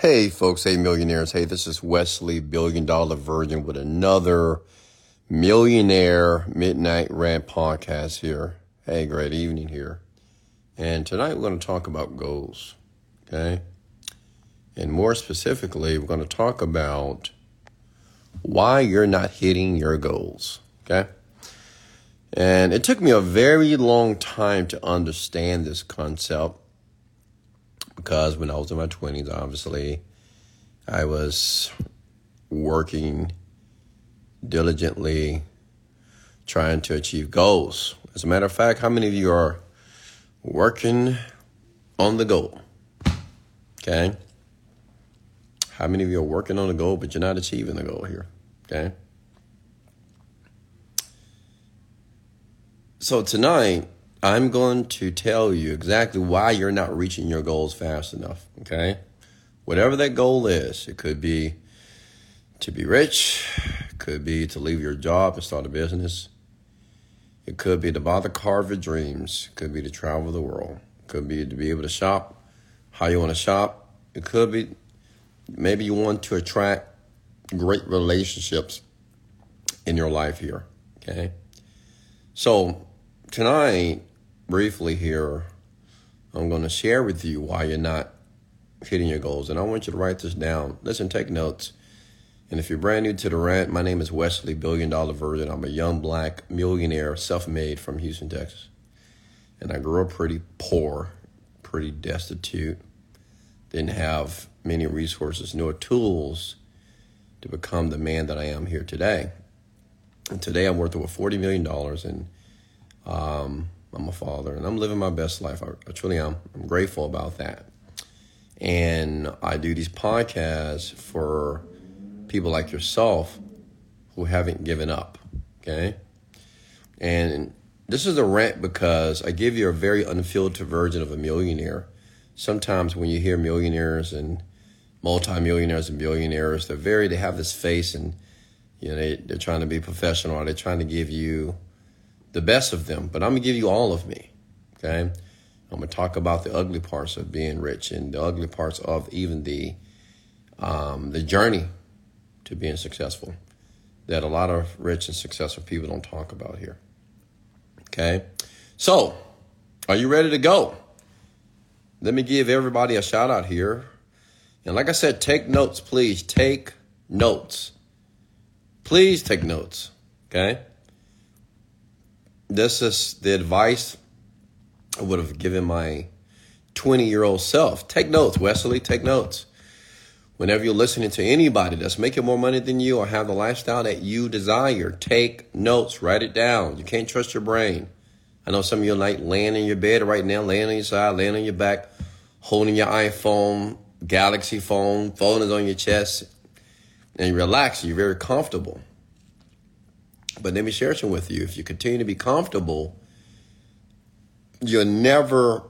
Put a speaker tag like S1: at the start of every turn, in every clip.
S1: Hey, folks. Hey, millionaires. Hey, this is Wesley, Billion Dollar Virgin, with another Millionaire Midnight Rant podcast here. Hey, great evening here. And tonight we're going to talk about goals. Okay. And more specifically, we're going to talk about why you're not hitting your goals. Okay. And it took me a very long time to understand this concept because when I was in my 20s, obviously, I was working diligently trying to achieve goals. As a matter of fact, how many of you are working on the goal? Okay. How many of you are working on the goal, but you're not achieving the goal here? Okay. So tonight, I'm going to tell you exactly why you're not reaching your goals fast enough. Okay. Whatever that goal is, it could be to be rich, it could be to leave your job and start a business. It could be to buy the car of your dreams. It could be to travel the world. It could be to be able to shop how you want to shop. It could be maybe you want to attract great relationships in your life here. Okay. So tonight briefly here, I'm going to share with you why you're not hitting your goals. And I want you to write this down. Listen, take notes. And if you're brand new to the rant, my name is Wesley, Billion Dollar Virgin. I'm a young black millionaire, self made from Houston, Texas. And I grew up pretty poor, pretty destitute, didn't have many resources nor tools to become the man that I am here today. And today I'm worth over $40 million. And um, I'm a father and I'm living my best life. I, I truly am. I'm grateful about that. And I do these podcasts for people like yourself who haven't given up. Okay. And this is a rant because I give you a very unfiltered version of a millionaire. Sometimes when you hear millionaires and multimillionaires and billionaires, they're very, they have this face and, you know, they, they're trying to be professional or they're trying to give you the best of them, but I'm gonna give you all of me. Okay, I'm gonna talk about the ugly parts of being rich and the ugly parts of even the um, the journey to being successful that a lot of rich and successful people don't talk about here. Okay, so are you ready to go? Let me give everybody a shout out here. And like I said, take notes, please. Take notes. Please take notes. Okay? This is the advice I would have given my 20 year old self. Take notes, Wesley, take notes. Whenever you're listening to anybody that's making more money than you or have the lifestyle that you desire, take notes, write it down. You can't trust your brain. I know some of you are like laying in your bed right now, laying on your side, laying on your back, holding your iPhone, Galaxy phone, phone is on your chest, and you relax, you're very comfortable. But let me share some with you. If you continue to be comfortable, you'll never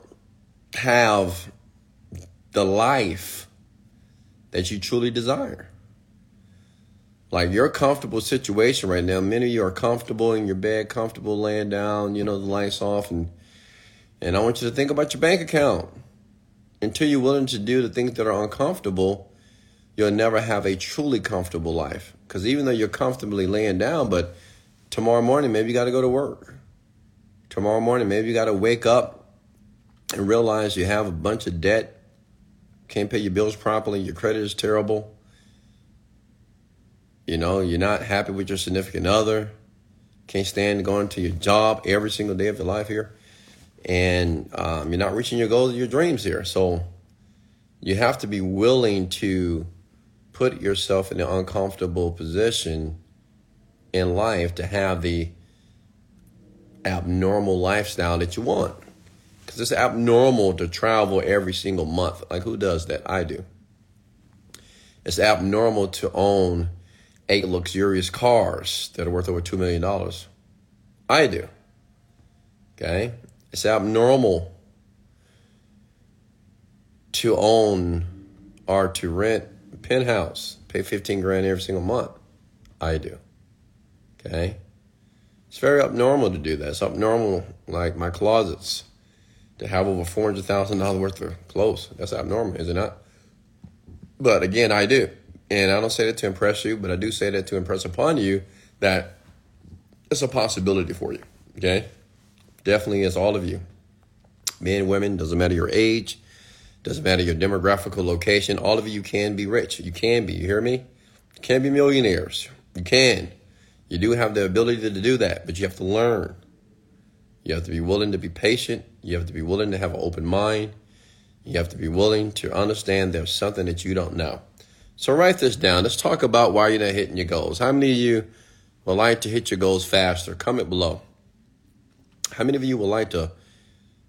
S1: have the life that you truly desire. Like your comfortable situation right now, many of you are comfortable in your bed, comfortable laying down, you know, the lights off and and I want you to think about your bank account. Until you're willing to do the things that are uncomfortable, you'll never have a truly comfortable life. Because even though you're comfortably laying down, but Tomorrow morning, maybe you got to go to work. Tomorrow morning, maybe you got to wake up and realize you have a bunch of debt, can't pay your bills properly, your credit is terrible. You know, you're not happy with your significant other, can't stand going to your job every single day of your life here, and um, you're not reaching your goals, your dreams here. So you have to be willing to put yourself in an uncomfortable position in life to have the abnormal lifestyle that you want. Because it's abnormal to travel every single month. Like, who does that? I do. It's abnormal to own eight luxurious cars that are worth over $2 million. I do. Okay? It's abnormal to own or to rent a penthouse, pay 15 grand every single month. I do. Okay? It's very abnormal to do that. It's abnormal, like my closets, to have over $400,000 worth of clothes. That's abnormal, is it not? But again, I do. And I don't say that to impress you, but I do say that to impress upon you that it's a possibility for you. Okay? Definitely is all of you. Men, women, doesn't matter your age, doesn't matter your demographical location, all of you can be rich. You can be, you hear me? You can be millionaires. You can. You do have the ability to do that, but you have to learn. You have to be willing to be patient. You have to be willing to have an open mind. You have to be willing to understand there's something that you don't know. So write this down. Let's talk about why you're not hitting your goals. How many of you would like to hit your goals faster? Comment below. How many of you would like to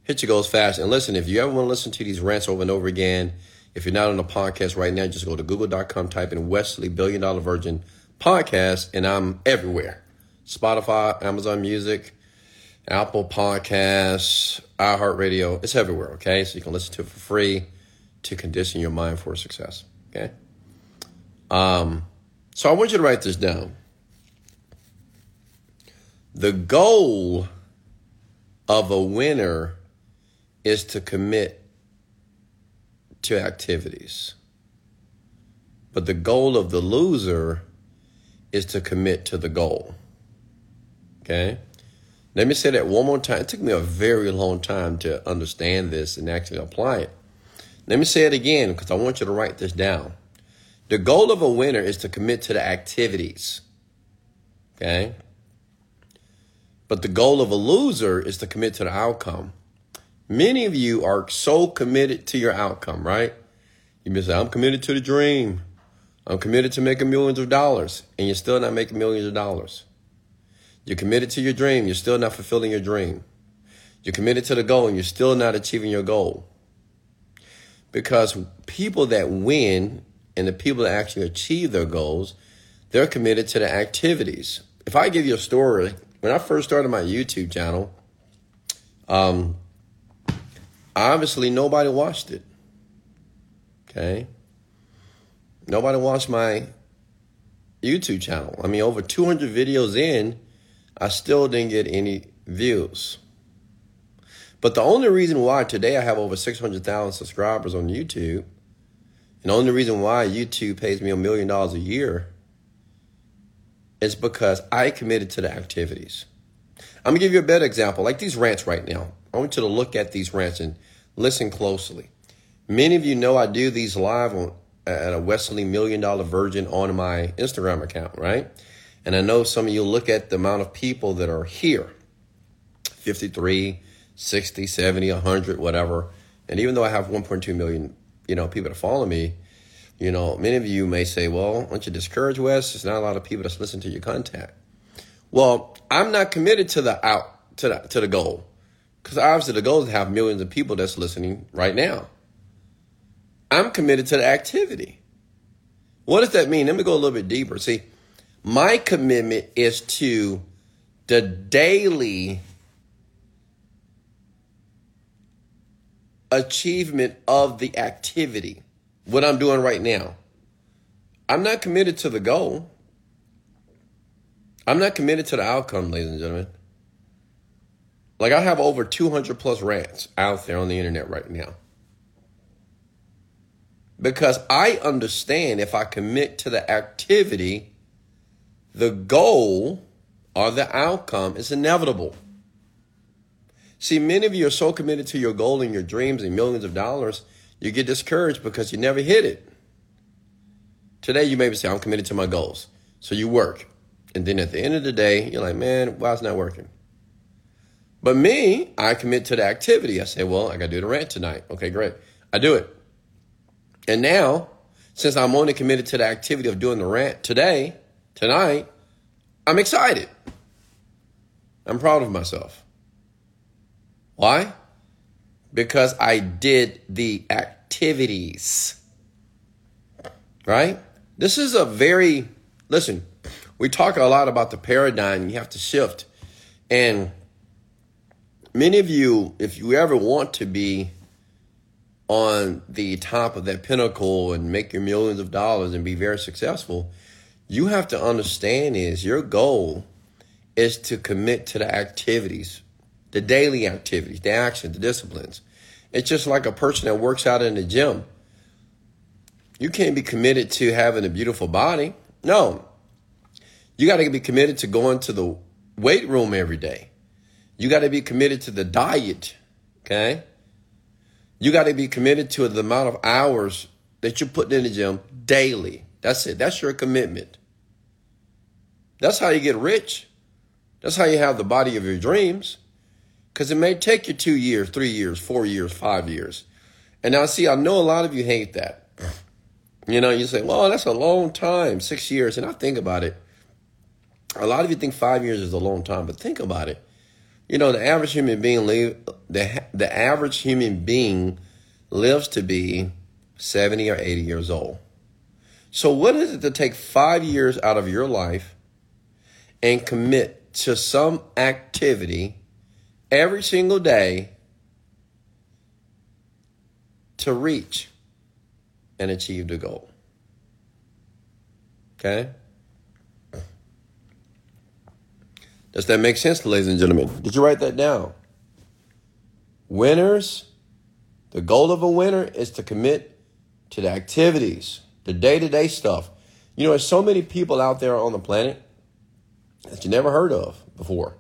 S1: hit your goals fast? And listen, if you ever want to listen to these rants over and over again, if you're not on the podcast right now, just go to google.com, type in Wesley Billion Dollar Virgin Podcast, and I'm everywhere. Spotify, Amazon Music, Apple Podcasts, iHeartRadio. It's everywhere, okay? So you can listen to it for free to condition your mind for success, okay? Um, so I want you to write this down. The goal of a winner is to commit to activities. But the goal of the loser is to commit to the goal. Okay? Let me say that one more time. It took me a very long time to understand this and actually apply it. Let me say it again because I want you to write this down. The goal of a winner is to commit to the activities. Okay? But the goal of a loser is to commit to the outcome. Many of you are so committed to your outcome, right? You may say, I'm committed to the dream. I'm committed to making millions of dollars, and you're still not making millions of dollars. You're committed to your dream, you're still not fulfilling your dream. You're committed to the goal, and you're still not achieving your goal. Because people that win and the people that actually achieve their goals, they're committed to the activities. If I give you a story, when I first started my YouTube channel, um, obviously nobody watched it. Okay. Nobody watched my YouTube channel. I mean, over 200 videos in, I still didn't get any views. But the only reason why today I have over 600,000 subscribers on YouTube, and the only reason why YouTube pays me a million dollars a year is because I committed to the activities. I'm gonna give you a better example, like these rants right now. I want you to look at these rants and listen closely. Many of you know I do these live on at a Wesley Million Dollar Virgin on my Instagram account, right? And I know some of you look at the amount of people that are here 53, 60, 70, 100, whatever. And even though I have 1.2 million, you know, people that follow me, you know, many of you may say, well, aren't you discouraged, Wes? There's not a lot of people that's listening to your content. Well, I'm not committed to the out to the to the goal. Because obviously the goal is to have millions of people that's listening right now. I'm committed to the activity. What does that mean? Let me go a little bit deeper. See, my commitment is to the daily achievement of the activity, what I'm doing right now. I'm not committed to the goal. I'm not committed to the outcome, ladies and gentlemen. Like, I have over 200 plus rants out there on the internet right now. Because I understand if I commit to the activity, the goal or the outcome is inevitable. See, many of you are so committed to your goal and your dreams and millions of dollars, you get discouraged because you never hit it. Today, you maybe say, I'm committed to my goals. So you work. And then at the end of the day, you're like, man, why it's not working? But me, I commit to the activity. I say, well, I got to do the rant tonight. Okay, great. I do it. And now, since I'm only committed to the activity of doing the rant today, tonight, I'm excited. I'm proud of myself. Why? Because I did the activities. Right? This is a very, listen, we talk a lot about the paradigm. You have to shift. And many of you, if you ever want to be on the top of that pinnacle and make your millions of dollars and be very successful, you have to understand is your goal is to commit to the activities, the daily activities, the actions, the disciplines. It's just like a person that works out in the gym. You can't be committed to having a beautiful body. No. You got to be committed to going to the weight room every day. You got to be committed to the diet, okay? You got to be committed to the amount of hours that you're putting in the gym daily. That's it. That's your commitment. That's how you get rich. That's how you have the body of your dreams. Because it may take you two years, three years, four years, five years. And now, see, I know a lot of you hate that. You know, you say, well, that's a long time, six years. And I think about it. A lot of you think five years is a long time, but think about it. You know, the average human being live the the average human being lives to be 70 or 80 years old. So what is it to take 5 years out of your life and commit to some activity every single day to reach and achieve the goal? Okay? Does that make sense, ladies and gentlemen? Did you write that down? Winners, the goal of a winner is to commit to the activities, the day to day stuff. You know, there's so many people out there on the planet that you never heard of before.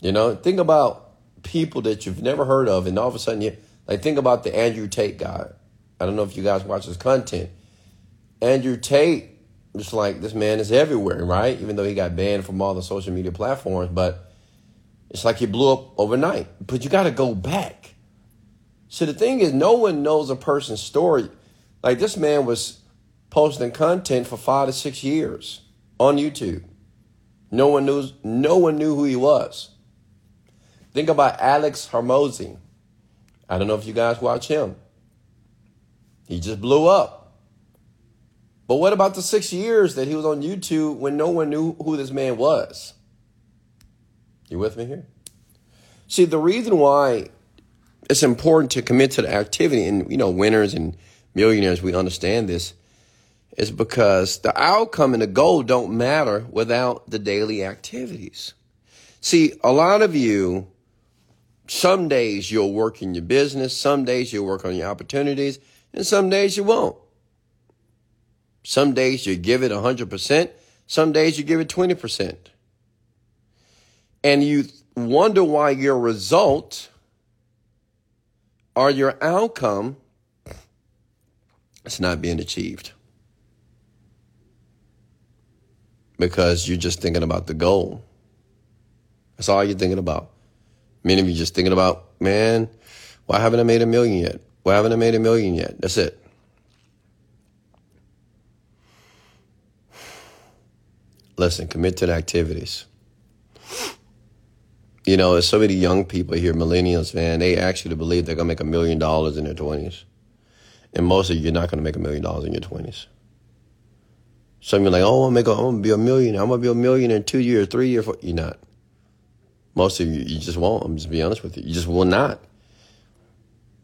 S1: You know, think about people that you've never heard of, and all of a sudden you like think about the Andrew Tate guy. I don't know if you guys watch his content. Andrew Tate it's like this man is everywhere, right? Even though he got banned from all the social media platforms, but it's like he blew up overnight. But you got to go back. So the thing is, no one knows a person's story. Like this man was posting content for five to six years on YouTube. No one knew. No one knew who he was. Think about Alex Hormozi. I don't know if you guys watch him. He just blew up. But what about the six years that he was on YouTube when no one knew who this man was? You with me here? See, the reason why it's important to commit to the activity, and you know, winners and millionaires, we understand this, is because the outcome and the goal don't matter without the daily activities. See, a lot of you, some days you'll work in your business, some days you'll work on your opportunities, and some days you won't. Some days you give it 100%, some days you give it 20%. And you wonder why your result or your outcome is not being achieved. Because you're just thinking about the goal. That's all you're thinking about. Many of you just thinking about, man, why haven't I made a million yet? Why haven't I made a million yet? That's it. Listen, commit to the activities. You know, there's so many young people here, millennials, man, they actually believe they're going to make a million dollars in their 20s. And most of you, you're not going to make a million dollars in your 20s. Some of you are like, oh, I'm going to be a millionaire. I'm going to be a millionaire in two years, three years. Four. You're not. Most of you, you just won't. I'm just be honest with you. You just will not.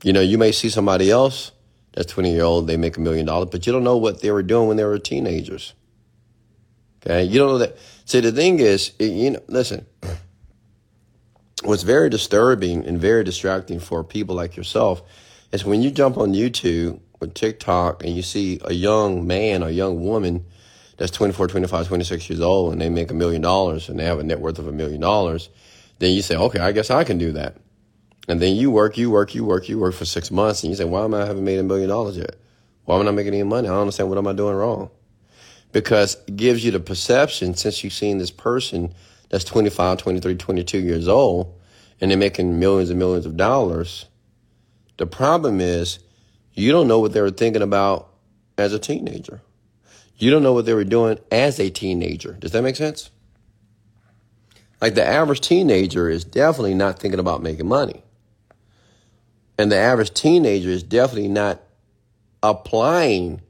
S1: You know, you may see somebody else that's 20 year old, they make a million dollars, but you don't know what they were doing when they were teenagers. Okay, you don't know that. See, the thing is, you know, listen. What's very disturbing and very distracting for people like yourself is when you jump on YouTube or TikTok and you see a young man or young woman that's 24, 25, 26 years old and they make a million dollars and they have a net worth of a million dollars, then you say, okay, I guess I can do that. And then you work, you work, you work, you work for six months and you say, why am I haven't made a million dollars yet? Why am I not making any money? I don't understand what am I doing wrong because it gives you the perception since you've seen this person that's 25, 23, 22 years old and they're making millions and millions of dollars. The problem is you don't know what they were thinking about as a teenager. You don't know what they were doing as a teenager. Does that make sense? Like the average teenager is definitely not thinking about making money. And the average teenager is definitely not applying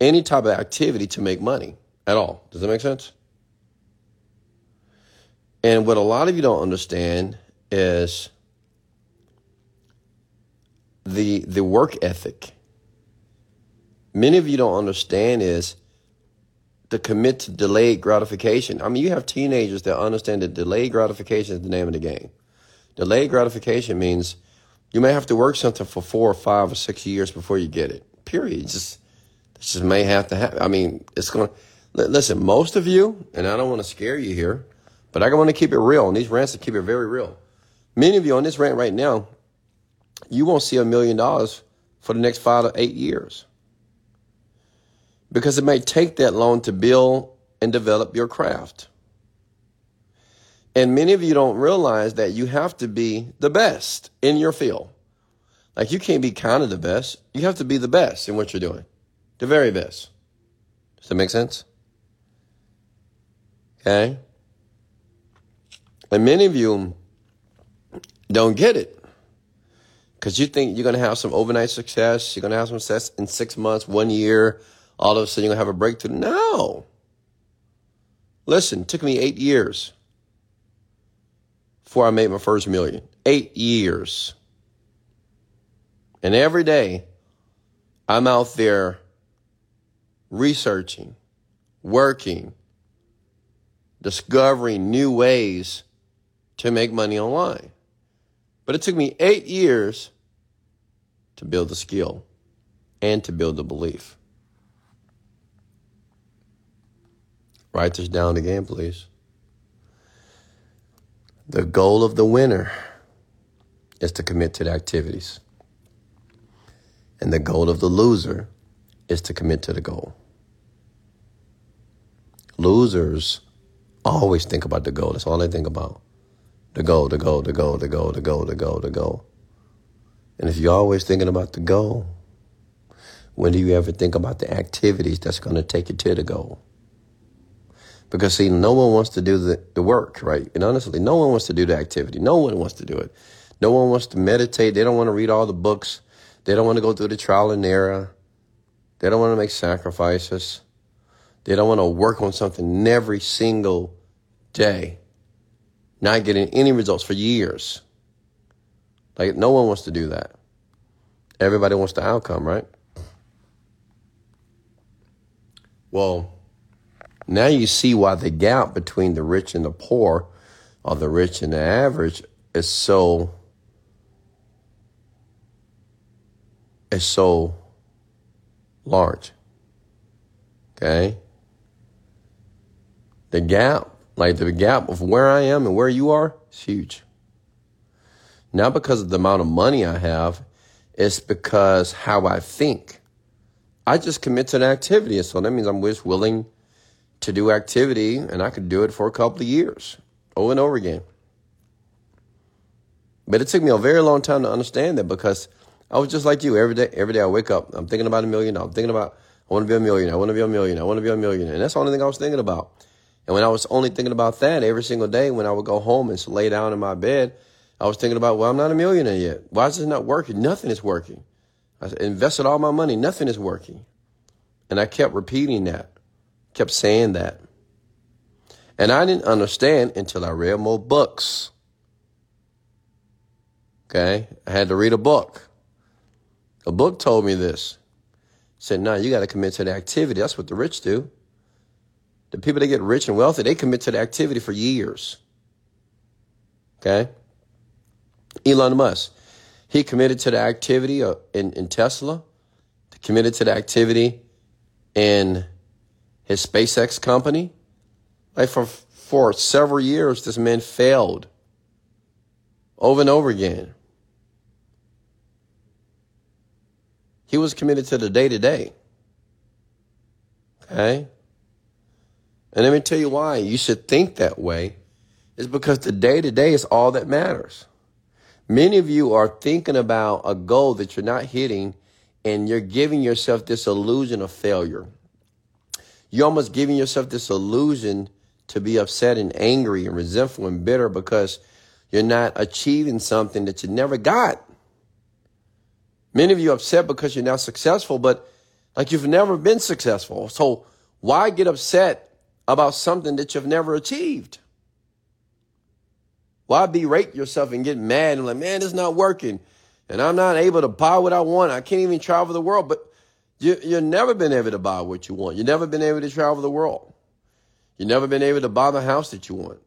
S1: any type of activity to make money at all. Does that make sense? And what a lot of you don't understand is the the work ethic. Many of you don't understand is to commit to delayed gratification. I mean, you have teenagers that understand that delayed gratification is the name of the game. Delayed gratification means You may have to work something for four or five or six years before you get it. Period. Just, it just may have to happen. I mean, it's going to, listen, most of you, and I don't want to scare you here, but I want to keep it real. And these rants to keep it very real. Many of you on this rant right now, you won't see a million dollars for the next five to eight years. Because it may take that long to build and develop your craft. And many of you don't realize that you have to be the best in your field. Like you can't be kind of the best. You have to be the best in what you're doing. The very best. Does that make sense? Okay? And many of you don't get it. Because you think you're going to have some overnight success. You're going to have some success in six months, one year. All of a sudden, you're going to have a breakthrough. No. Listen, it took me eight years before I made my first million. Eight years. And every day, I'm out there researching, working, discovering new ways to make money online. But it took me eight years to build the skill and to build the belief. Write this down again, please. The goal of the winner is to commit to the activities. And the goal of the loser is to commit to the goal. Losers always think about the goal. That's all they think about. The goal, the goal, the goal, the goal, the goal, the goal, the goal. And if you're always thinking about the goal, when do you ever think about the activities that's going to take you to the goal? Because see, no one wants to do the, the work, right? And honestly, no one wants to do the activity. No one wants to do it. No one wants to meditate. They don't want to read all the books. They don't want to go through the trial and error. They don't want to make sacrifices. They don't want to work on something every single day, not getting any results for years. Like, no one wants to do that. Everybody wants the outcome, right? Well, now you see why the gap between the rich and the poor, or the rich and the average, is so is so large. Okay? The gap, like the gap of where I am and where you are, is huge. Not because of the amount of money I have, it's because how I think. I just commit to an activity, so that means I'm just willing to do activity, and I could do it for a couple of years, over and over again. But it took me a very long time to understand that because I was just like you. Every day, every day I wake up, I'm thinking about a million. I'm thinking about I want to be a millionaire. I want to be a millionaire. I want to be a millionaire. And that's the only thing I was thinking about. And when I was only thinking about that every single day, when I would go home and lay down in my bed, I was thinking about, well, I'm not a millionaire yet. Why is this not working? Nothing is working. I invested all my money. Nothing is working. And I kept repeating that kept saying that. And I didn't understand until I read more books. Okay? I had to read a book. A book told me this. Said, no, you got to commit to the activity. That's what the rich do. The people that get rich and wealthy, they commit to the activity for years. Okay? Elon Musk, he committed to the activity uh, in, in Tesla, committed to the activity in his SpaceX company. Like for, for several years, this man failed over and over again. He was committed to the day to day. Okay? And let me tell you why you should think that way is because the day to day is all that matters. Many of you are thinking about a goal that you're not hitting and you're giving yourself this illusion of failure. You're almost giving yourself this illusion to be upset and angry and resentful and bitter because you're not achieving something that you never got. Many of you are upset because you're not successful, but like you've never been successful. So why get upset about something that you've never achieved? Why berate yourself and get mad and like, man, it's not working. And I'm not able to buy what I want. I can't even travel the world. But you, you've never been able to buy what you want. You've never been able to travel the world. You've never been able to buy the house that you want.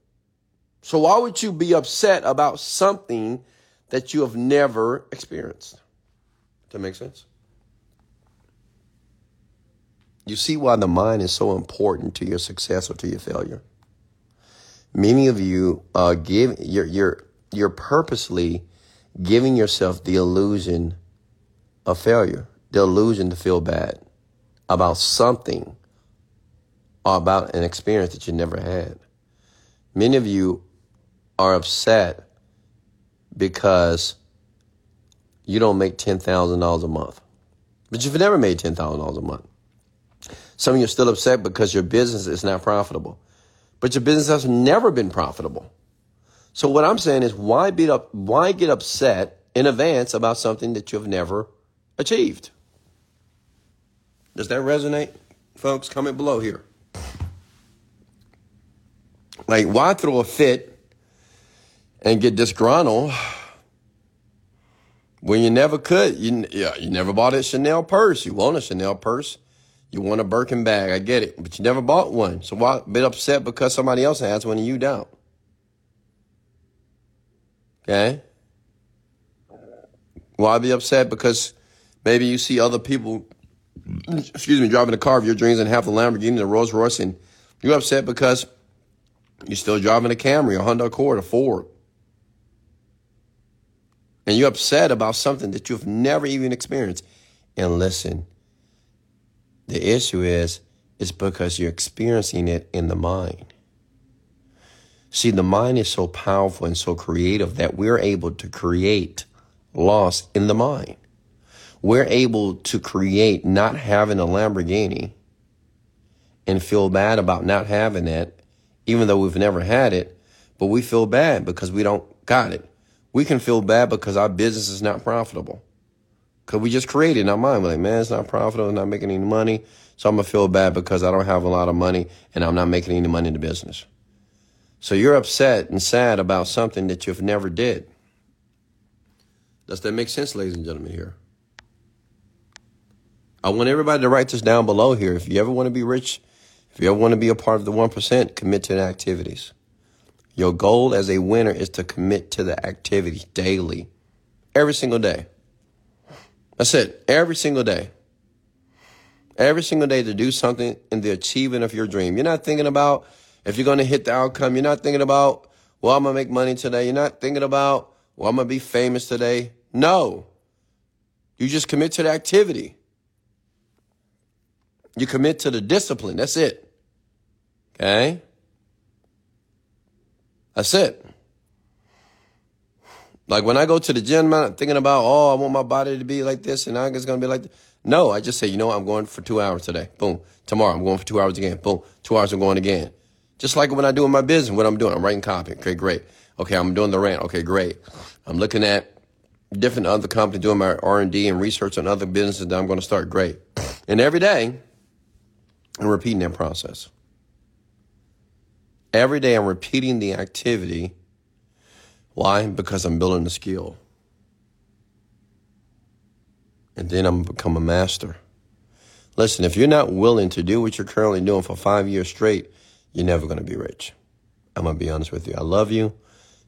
S1: So why would you be upset about something that you have never experienced. That make sense? You see why the mind is so important to your success or to your failure. Many of you you're you're you're purposely giving yourself the illusion of failure, the illusion to feel bad about something or about an experience that you never had. Many of you are upset because you don't make $10,000 a month. But you've never made $10,000 a month. Some of you are still upset because your business is not profitable. But your business has never been profitable. So what I'm saying is why beat up why get upset in advance about something that you've never achieved? Does that resonate? Folks, comment below here. Like why throw a fit and get disgruntled when you never could? You, yeah, you never bought a Chanel purse. You want a Chanel purse. You want a Birkin bag. I get it. But you never bought one. So why be upset because somebody else has one and you don't? Okay? Why be upset because maybe you see other people, excuse me, driving a car of your dreams and have the Lamborghini, the Rolls Royce, and you're upset because you're still driving a Camry, a Honda Accord, a Ford. And you're upset about something that you've never even experienced. And listen, the issue is, it's because you're experiencing it in the mind. See, the mind is so powerful and so creative that we're able to create loss in the mind. We're able to create not having a Lamborghini and feel bad about not having it, even though we've never had it, but we feel bad because we don't got it. We can feel bad because our business is not profitable. Cause we just created in our mind, we're like, man, it's not profitable, it's not making any money. So I'm gonna feel bad because I don't have a lot of money and I'm not making any money in the business. So you're upset and sad about something that you've never did. Does that make sense, ladies and gentlemen, here? I want everybody to write this down below here. If you ever want to be rich, if you ever want to be a part of the 1%, commit to the activities. Your goal as a winner is to commit to the activity daily, every single day. That's it. Every single day. Every single day to do something in the achievement of your dream. You're not thinking about if you're going to hit the outcome. You're not thinking about, well, I'm going to make money today. You're not thinking about, well, I'm going to be famous today. No. You just commit to the activity. You commit to the discipline. That's it. Okay? That's it. Like when I go to the gym, I'm thinking about, oh, I want my body to be like this and I'm going to be like this. No, I just say, you know what? I'm going for two hours today. Boom. Tomorrow, I'm going for two hours again. Boom. Two hours, I'm going again. Just like when I do in my business, what I'm doing, I'm writing copy. Okay, great. Okay, I'm doing the rant. Okay, great. I'm looking at different other companies doing my R&D and research on other businesses that I'm going to start. Great. And every day, I'm repeating that process. Every day, I'm repeating the activity why? Because I'm building the skill. And then I'm gonna become a master. Listen, if you're not willing to do what you're currently doing for five years straight, you're never going to be rich. I'm going to be honest with you. I love you.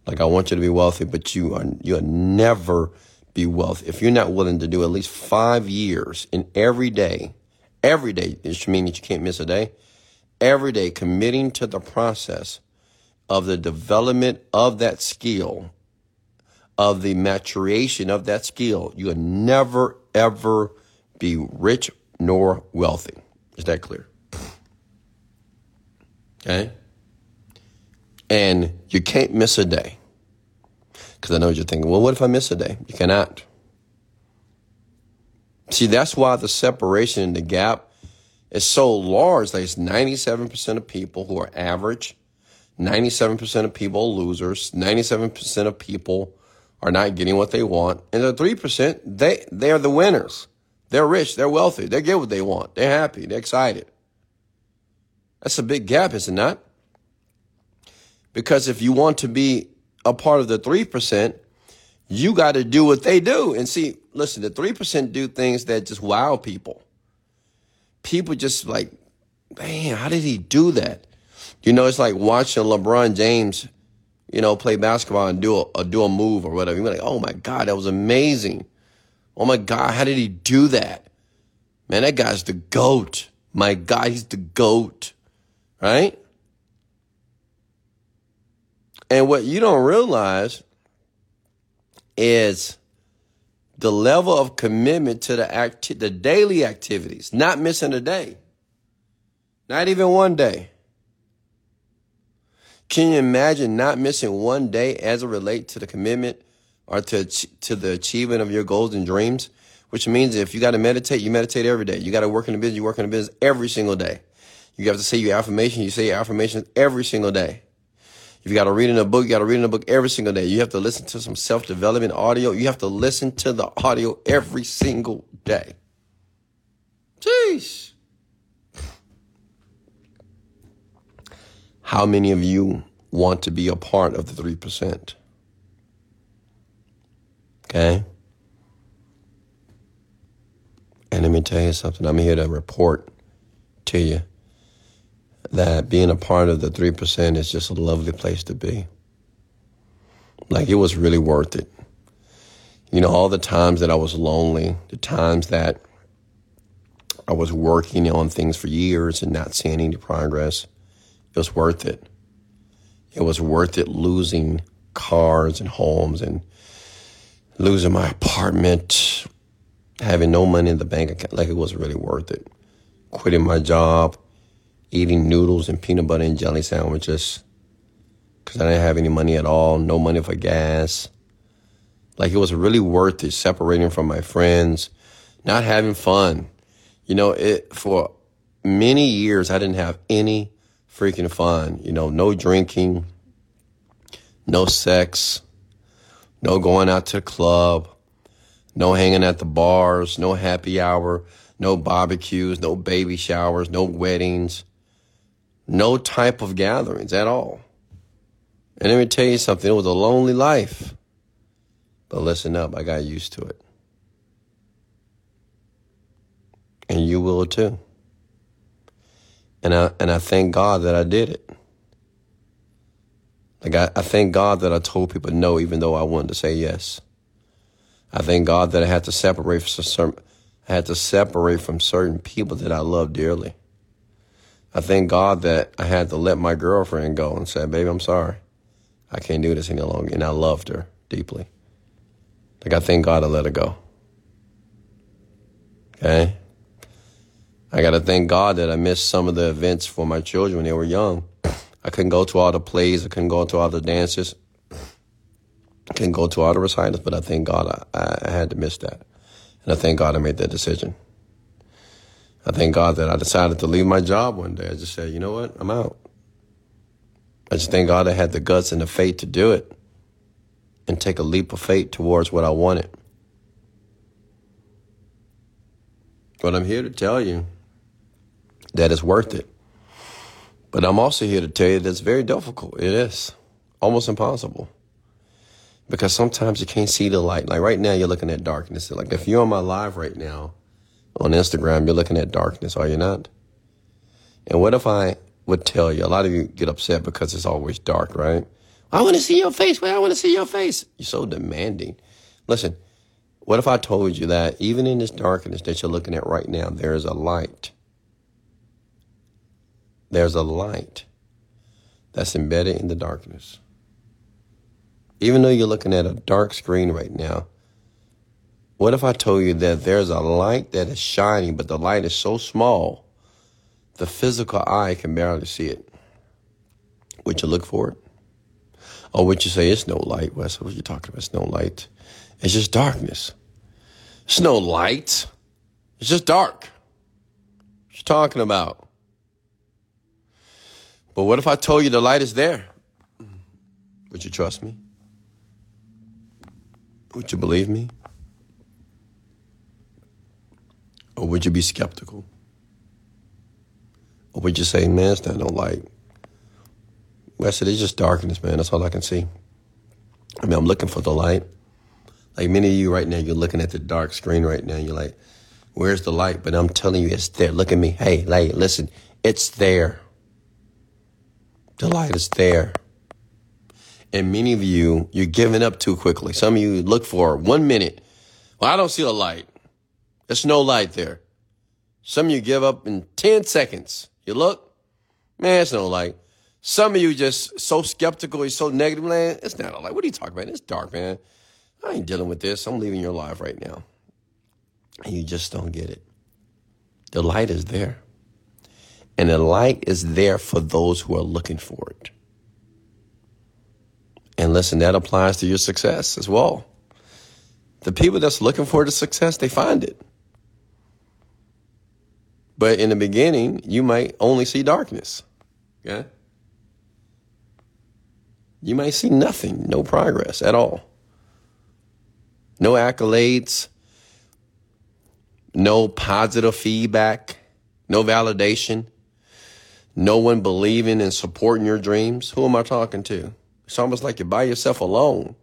S1: Like I want you to be wealthy, but you are, you'll never be wealthy. If you're not willing to do at least five years in every day, every day, it should mean that you can't miss a day, every day committing to the process of the development of that skill, of the maturation of that skill, you'll never, ever be rich nor wealthy. Is that clear? Okay? And you can't miss a day. Because I know you're thinking, well, what if I miss a day? You cannot. See, that's why the separation in the gap is so large. that it's 97% of people who are average 97% of people are losers. 97% of people are not getting what they want. And the 3%, they, they are the winners. They're rich. They're wealthy. They get what they want. They're happy. They're excited. That's a big gap, is it not? Because if you want to be a part of the 3%, you got to do what they do. And see, listen, the 3% do things that just wow people. People just like, man, how did he do that? You know, it's like watching LeBron James you know, play basketball and do a, a do a move or whatever. You're like, oh my God, that was amazing. Oh my God, how did he do that? Man, that guy's the GOAT. My God, he's the GOAT. Right? And what you don't realize is the level of commitment to the act, the daily activities, not missing a day. Not even one day. Can you imagine not missing one day as it relates to the commitment or to, to the achievement of your goals and dreams? Which means if you got to meditate, you meditate every day. You got to work in the business, you work in the business every single day. You have to say your affirmation, you say your affirmations every single day. If you got to read in a book, you got to read in a book every single day. You have to listen to some self development audio. You have to listen to the audio every single day. Jeez. How many of you want to be a part of the 3%? Okay? And let me tell you something. I'm here to report to you that being a part of the 3% is just a lovely place to be. Like, it was really worth it. You know, all the times that I was lonely, the times that I was working on things for years and not seeing any progress it was worth it. It was worth it losing cars and homes and losing my apartment, having no money in the bank account. Like it was really worth it. Quitting my job, eating noodles and peanut butter and jelly sandwiches because I didn't have any money at all, no money for gas. Like it was really worth it separating from my friends, not having fun. You know, it for many years I didn't have any freaking fun. You know, no drinking, no sex, no going out to the club, no hanging at the bars, no happy hour, no barbecues, no baby showers, no weddings, no type of gatherings at all. And let me tell you something, it was a lonely life. But listen up, I got used to it. And you will too. And I, and I thank God that I did it. Like I, I thank God that I told people no, even though I wanted to say yes. I thank God that I had to separate from certain, I had to separate from certain people that I love dearly. I thank God that I had to let my girlfriend go and say, baby, I'm sorry. I can't do this any longer. And I loved her deeply. Like I thank God I let her go. Okay? I got to thank God that I missed some of the events for my children when they were young. I couldn't go to all the plays. I couldn't go to all the dances. I couldn't go to all the recitals, but I thank God I, I had to miss that. And I thank God I made that decision. I thank God that I decided to leave my job one day. I just said, you know what? I'm out. I just thank God I had the guts and the faith to do it and take a leap of faith towards what I wanted. But I'm here to tell you that it's worth it. But I'm also here to tell you that it's very difficult. It is almost impossible because sometimes you can't see the light. Like right now, you're looking at darkness. Like if you're on my live right now on Instagram, you're looking at darkness, are you not? And what if I would tell you? A lot of you get upset because it's always dark, right? I want to see your face. Well, I want to see your face. You're so demanding. Listen, what if I told you that even in this darkness that you're looking at right now, there is a light? There's a light that's embedded in the darkness. Even though you're looking at a dark screen right now, what if I told you that there's a light that is shining, but the light is so small, the physical eye can barely see it? Would you look for it? Or would you say it's no light? Wes, what are you talking about? It's no light. It's just darkness. It's no light. It's just dark. What you talking about? But what if I told you the light is there? Would you trust me? Would you believe me? Or would you be skeptical? Or would you say, man, it's not no light? I said, it's just darkness, man. That's all I can see. I mean, I'm looking for the light. Like many of you right now, you're looking at the dark screen right now. You're like, where's the light? But I'm telling you, it's there. Look at me. Hey, like, listen, it's there. The light is there. And many of you, you're giving up too quickly. Some of you look for one minute. Well, I don't see a light. There's no light there. Some of you give up in 10 seconds. You look, man, it's no light. Some of you just so skeptical, you're so negative, man. It's not a light. What are you talking about? It's dark, man. I ain't dealing with this. I'm leaving your life right now. And you just don't get it. The light is there. And the light is there for those who are looking for it. And listen, that applies to your success as well. The people that's looking for the success, they find it. But in the beginning, you might only see darkness. Okay? You might see nothing, no progress at all. No accolades, no positive feedback, no validation, no one believing and supporting your dreams. Who am I talking to? It's almost like you're by yourself alone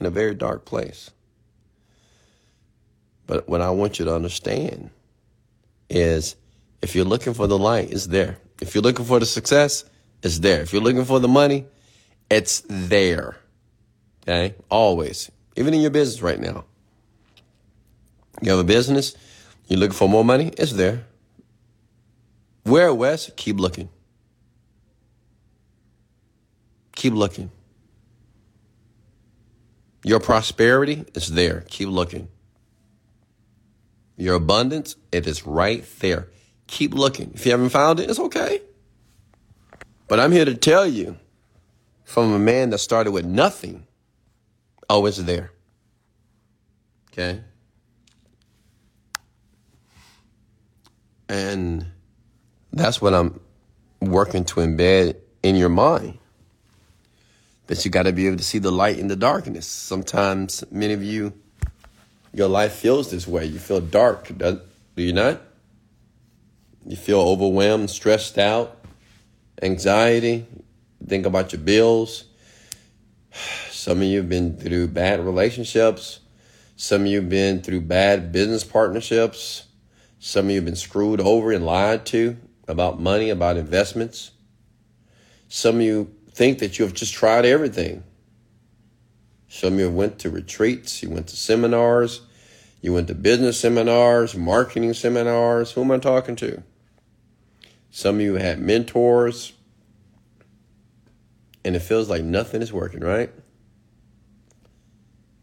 S1: in a very dark place. But what I want you to understand is if you're looking for the light, it's there. If you're looking for the success, it's there. If you're looking for the money, it's there. Okay? Always. Even in your business right now. You have a business, you're looking for more money, it's there. Where west? Keep looking. Keep looking. Your prosperity is there. Keep looking. Your abundance, it is right there. Keep looking. If you haven't found it, it's okay. But I'm here to tell you from a man that started with nothing, oh, it's there. Okay? And that's what I'm working to embed in your mind. That you got to be able to see the light in the darkness. Sometimes, many of you, your life feels this way. You feel dark, do you not? You feel overwhelmed, stressed out, anxiety. Think about your bills. Some of you have been through bad relationships. Some of you have been through bad business partnerships. Some of you have been screwed over and lied to about money, about investments. Some of you think that you have just tried everything. Some of you went to retreats, you went to seminars, you went to business seminars, marketing seminars. Who am I talking to? Some of you had mentors, and it feels like nothing is working, right?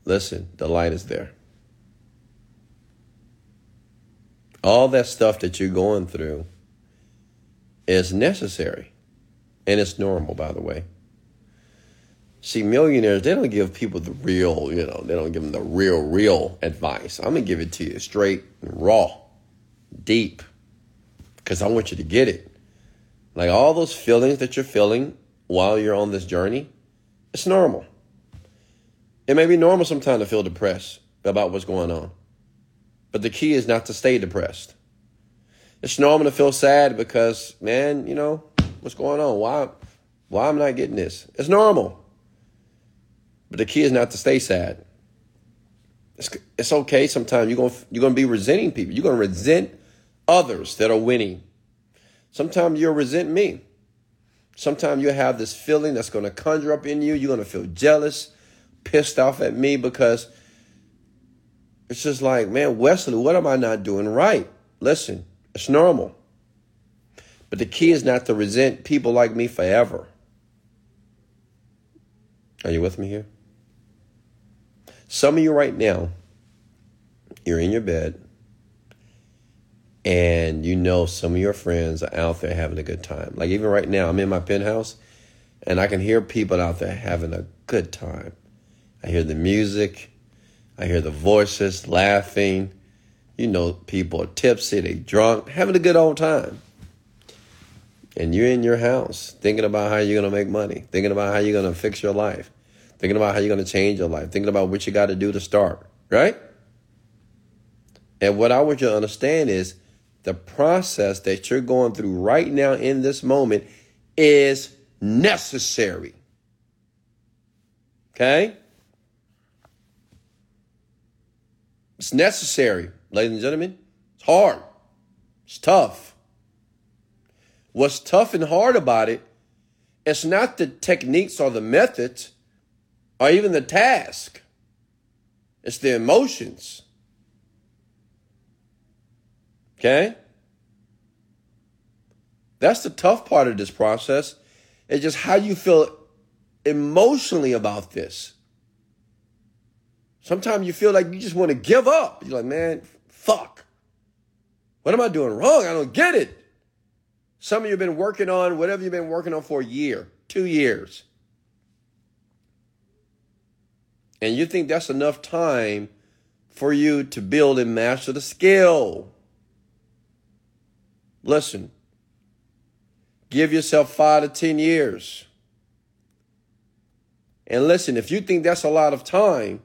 S1: Listen, the light is there. All that stuff that you're going through is necessary. And it's normal, by the way. See, millionaires, they don't give people the real, you know, they don't give them the real, real advice. I'm going to give it to you straight, raw, deep, because I want you to get it. Like all those feelings that you're feeling while you're on this journey, it's normal. It may be normal sometimes to feel depressed about what's going on. But the key is not to stay depressed. It's normal to feel sad because, man, you know, what's going on? Why why am I not getting this? It's normal. But the key is not to stay sad. It's, it's okay sometimes you're going you're to be resenting people. You're going to resent others that are winning. Sometimes you'll resent me. Sometimes you'll have this feeling that's going to conjure up in you. You're going to feel jealous, pissed off at me because it's just like, man, Wesley, what am I not doing right? Listen, it's normal. But the key is not to resent people like me forever. Are you with me here? Some of you right now, you're in your bed and you know some of your friends are out there having a good time. Like even right now, I'm in my penthouse and I can hear people out there having a good time. I hear the music, I hear the voices laughing. You know, people are tipsy, they drunk, having a good old time. And you're in your house thinking about how you're going to make money, thinking about how you're going to fix your life, thinking about how you're going to change your life, thinking about what you got to do to start, right? And what I want you to understand is the process that you're going through right now in this moment is necessary. Okay? It's necessary, ladies and gentlemen. It's hard. It's tough. What's tough and hard about it It's not the techniques or the methods or even the task. It's the emotions. Okay? That's the tough part of this process. It's just how you feel emotionally about this. Sometimes you feel like you just want to give up. You're like, man, fuck. What am I doing wrong? I don't get it. Some of you have been working on whatever you've been working on for a year, two years. And you think that's enough time for you to build and master the skill. Listen, give yourself five to 10 years. And listen, if you think that's a lot of time,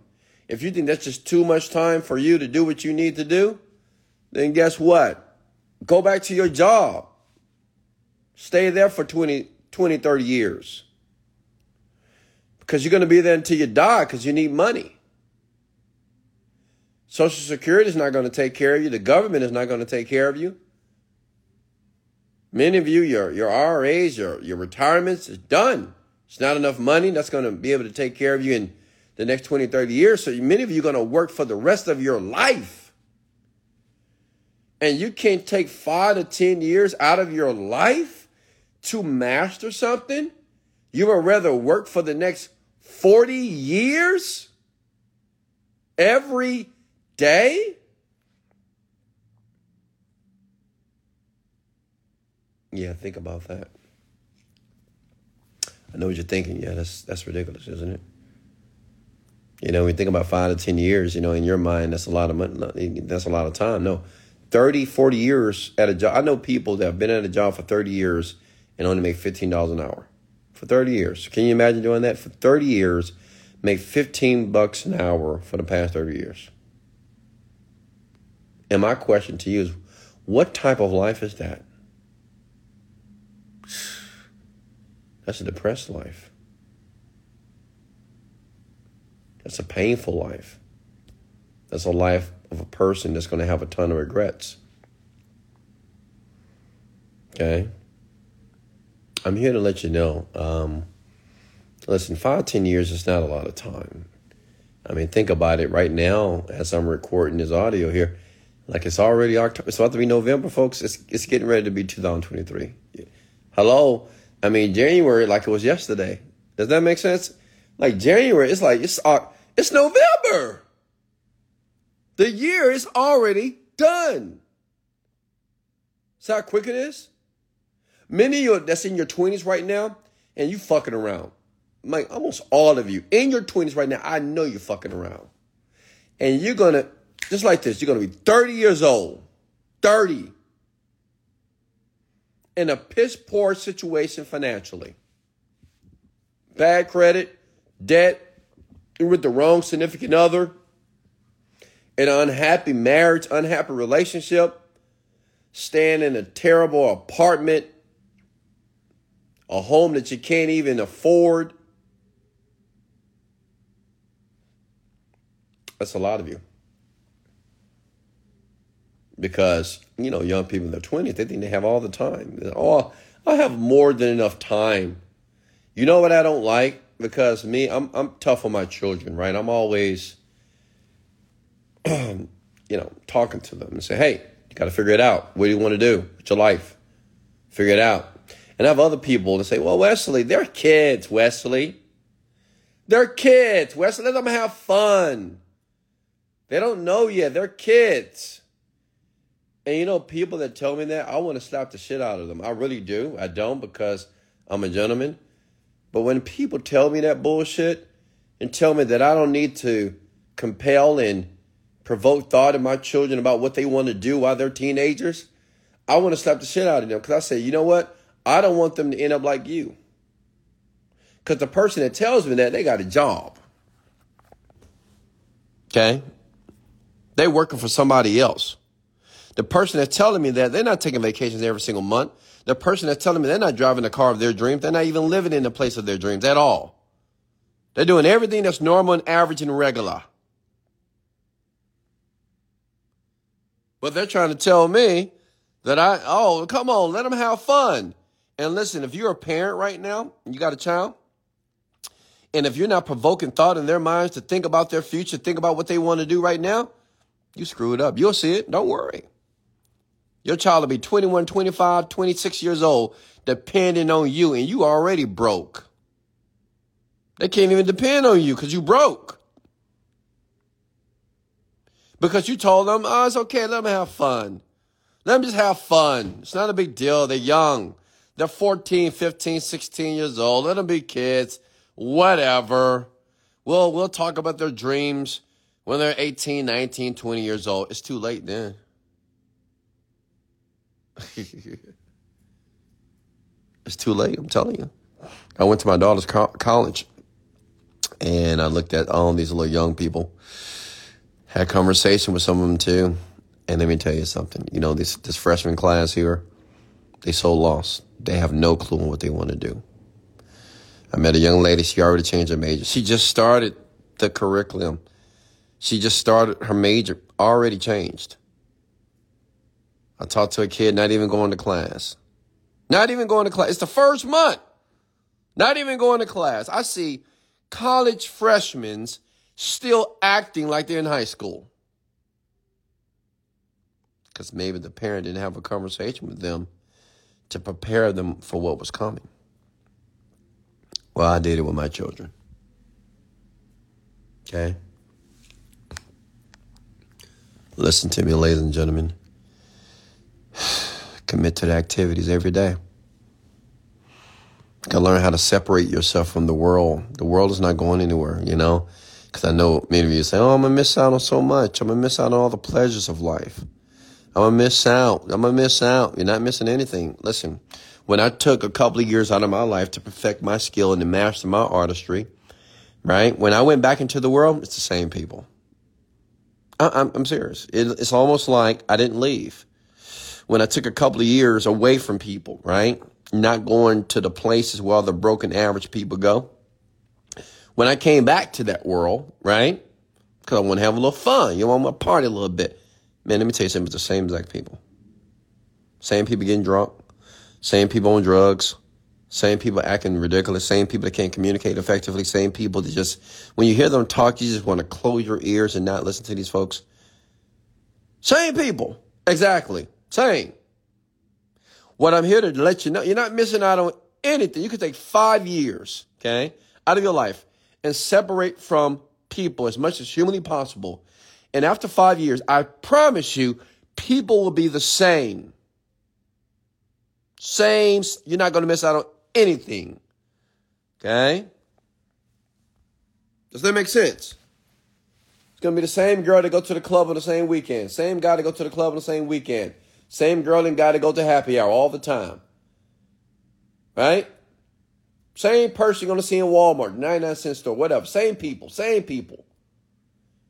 S1: if you think that's just too much time for you to do what you need to do, then guess what? Go back to your job. Stay there for 20, 20 30 years. Because you're going to be there until you die because you need money. Social Security is not going to take care of you. The government is not going to take care of you. Many of you, your, your RAs, your, your retirements is done. It's not enough money that's going to be able to take care of you in the next 20, 30 years. So many of you are going to work for the rest of your life. And you can't take five to 10 years out of your life to master something. You would rather work for the next 40 years every day? Yeah, think about that. I know what you're thinking. Yeah, that's that's ridiculous, isn't it? You know, when you think about five to 10 years, you know, in your mind, that's a lot of money. That's a lot of time. No, 30, 40 years at a job. I know people that have been at a job for 30 years and only make $15 an hour for 30 years. Can you imagine doing that for 30 years? Make 15 bucks an hour for the past 30 years. And my question to you is what type of life is that? That's a depressed life. That's a painful life. That's a life of a person that's going to have a ton of regrets. Okay? I'm here to let you know. Um, listen, five, ten years is not a lot of time. I mean, think about it right now as I'm recording this audio here. Like it's already October. It's about to be November, folks. It's it's getting ready to be 2023. Hello. I mean, January like it was yesterday. Does that make sense? Like January, it's like it's uh, it's November. The year is already done. See how quick it is? Many of you that's in your 20s right now, and you fucking around. Like almost all of you in your 20s right now, I know you're fucking around. And you're gonna, just like this, you're gonna be 30 years old. 30. In a piss poor situation financially. Bad credit, debt, with the wrong significant other, an unhappy marriage, unhappy relationship, staying in a terrible apartment, a home that you can't even afford. That's a lot of you. Because, you know, young people in their 20s, they think they have all the time. Oh, I have more than enough time. You know what I don't like? Because me, I'm I'm tough on my children, right? I'm always you know, talking to them and say, hey, you got to figure it out. What do you want to do with your life? Figure it out. And I have other people to say, well, Wesley, they're kids, Wesley. They're kids. Wesley, let them have fun. They don't know yet. They're kids. And you know, people that tell me that, I want to slap the shit out of them. I really do. I don't because I'm a gentleman. But when people tell me that bullshit and tell me that I don't need to compel and provoke thought in my children about what they want to do while they're teenagers, I want to slap the shit out of them because I say, you know what? I don't want them to end up like you. Because the person that tells me that, they got a job. Okay? They're working for somebody else. The person that's telling me that, they're not taking vacations every single month. The person that's telling me they're not driving the car of their dreams, they're not even living in the place of their dreams at all. They're doing everything that's normal and average and regular. But they're trying to tell me that I, oh, come on, let them have fun. And listen, if you're a parent right now, you got a child, and if you're not provoking thought in their minds to think about their future, think about what they want to do right now, you screw it up. You'll see it. Don't worry. Your child will be 21, 25, 26 years old, depending on you, and you already broke. They can't even depend on you because you broke. Because you told them, oh, it's okay, let them have fun. Let them just have fun. It's not a big deal. They're young. They're 14, 15, 16 years old. Let them be kids. Whatever. We'll, we'll talk about their dreams when they're 18, 19, 20 years old. It's too late then. it's too late, I'm telling you. I went to my daughter's co- college and I looked at all these little young people. Had conversation with some of them too. And let me tell you something. You know, this this freshman class here, they so lost. They have no clue on what they want to do. I met a young lady, she already changed her major. She just started the curriculum. She just started her major, already changed. I talked to a kid not even going to class. Not even going to class. It's the first month. Not even going to class. I see college freshmen still acting like they're in high school. Because maybe the parent didn't have a conversation with them to prepare them for what was coming. Well, I did it with my children. Okay? Listen to me, ladies and gentlemen. Commit to the activities every day. You gotta learn how to separate yourself from the world. The world is not going anywhere, you know? Because I know many of you say, oh, I'm gonna miss out on so much. I'm gonna miss out on all the pleasures of life. I'm gonna miss out. I'm gonna miss out. You're not missing anything. Listen, when I took a couple of years out of my life to perfect my skill and to master my artistry, right? When I went back into the world, it's the same people. I, am serious. It, it's almost like I didn't leave. When I took a couple of years away from people, right? Not going to the places where all the broken average people go. When I came back to that world, right? Because I want to have a little fun. You know, I want to party a little bit. Man, let me tell you something. It's the same exact people. Same people getting drunk. Same people on drugs. Same people acting ridiculous. Same people that can't communicate effectively. Same people that just, when you hear them talk, you just want to close your ears and not listen to these folks. Same people. Exactly. Same. What I'm here to let you know, you're not missing out on anything. You could take five years, okay, out of your life and separate from people as much as humanly possible. And after five years, I promise you, people will be the same. Same, you're not going to miss out on anything. Okay? Does that make sense? It's going to be the same girl to go to the club on the same weekend. Same guy to go to the club on the same weekend. Same girl and guy to go to happy hour all the time. Right? Same person you're going to see in Walmart, 99 cent store, whatever. Same people, same people.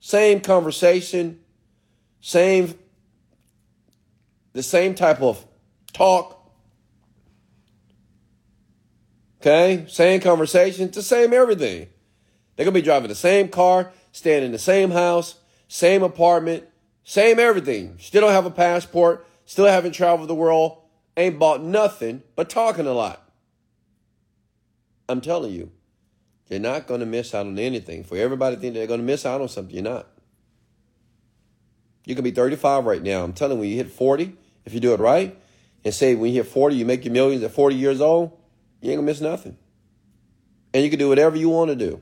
S1: Same conversation, same, the same type of talk, Okay? Same conversation, the same everything. They're going to be driving the same car, staying in the same house, same apartment, same everything. Still don't have a passport, still haven't traveled the world, ain't bought nothing, but talking a lot. I'm telling you, you're not going to miss out on anything. For everybody think they're going to miss out on something, you're not. You can be 35 right now. I'm telling you, when you hit 40, if you do it right, and say when you hit 40, you make your millions at 40 years old, you ain't gonna miss nothing. And you can do whatever you want to do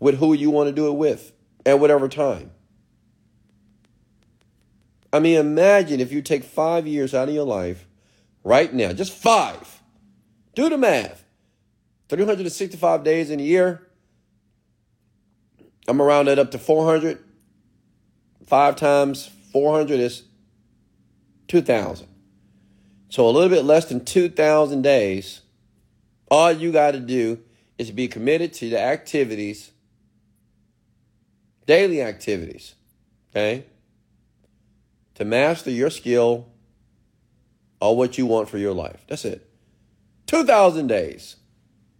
S1: with who you want to do it with at whatever time. I mean, imagine if you take five years out of your life right now, just five. Do the math. 365 days in a year. I'm around that up to 400. Five times 400 is 2,000. So a little bit less than 2,000 days all you got to do is be committed to the activities, daily activities, okay? To master your skill or what you want for your life. That's it. 2,000 days.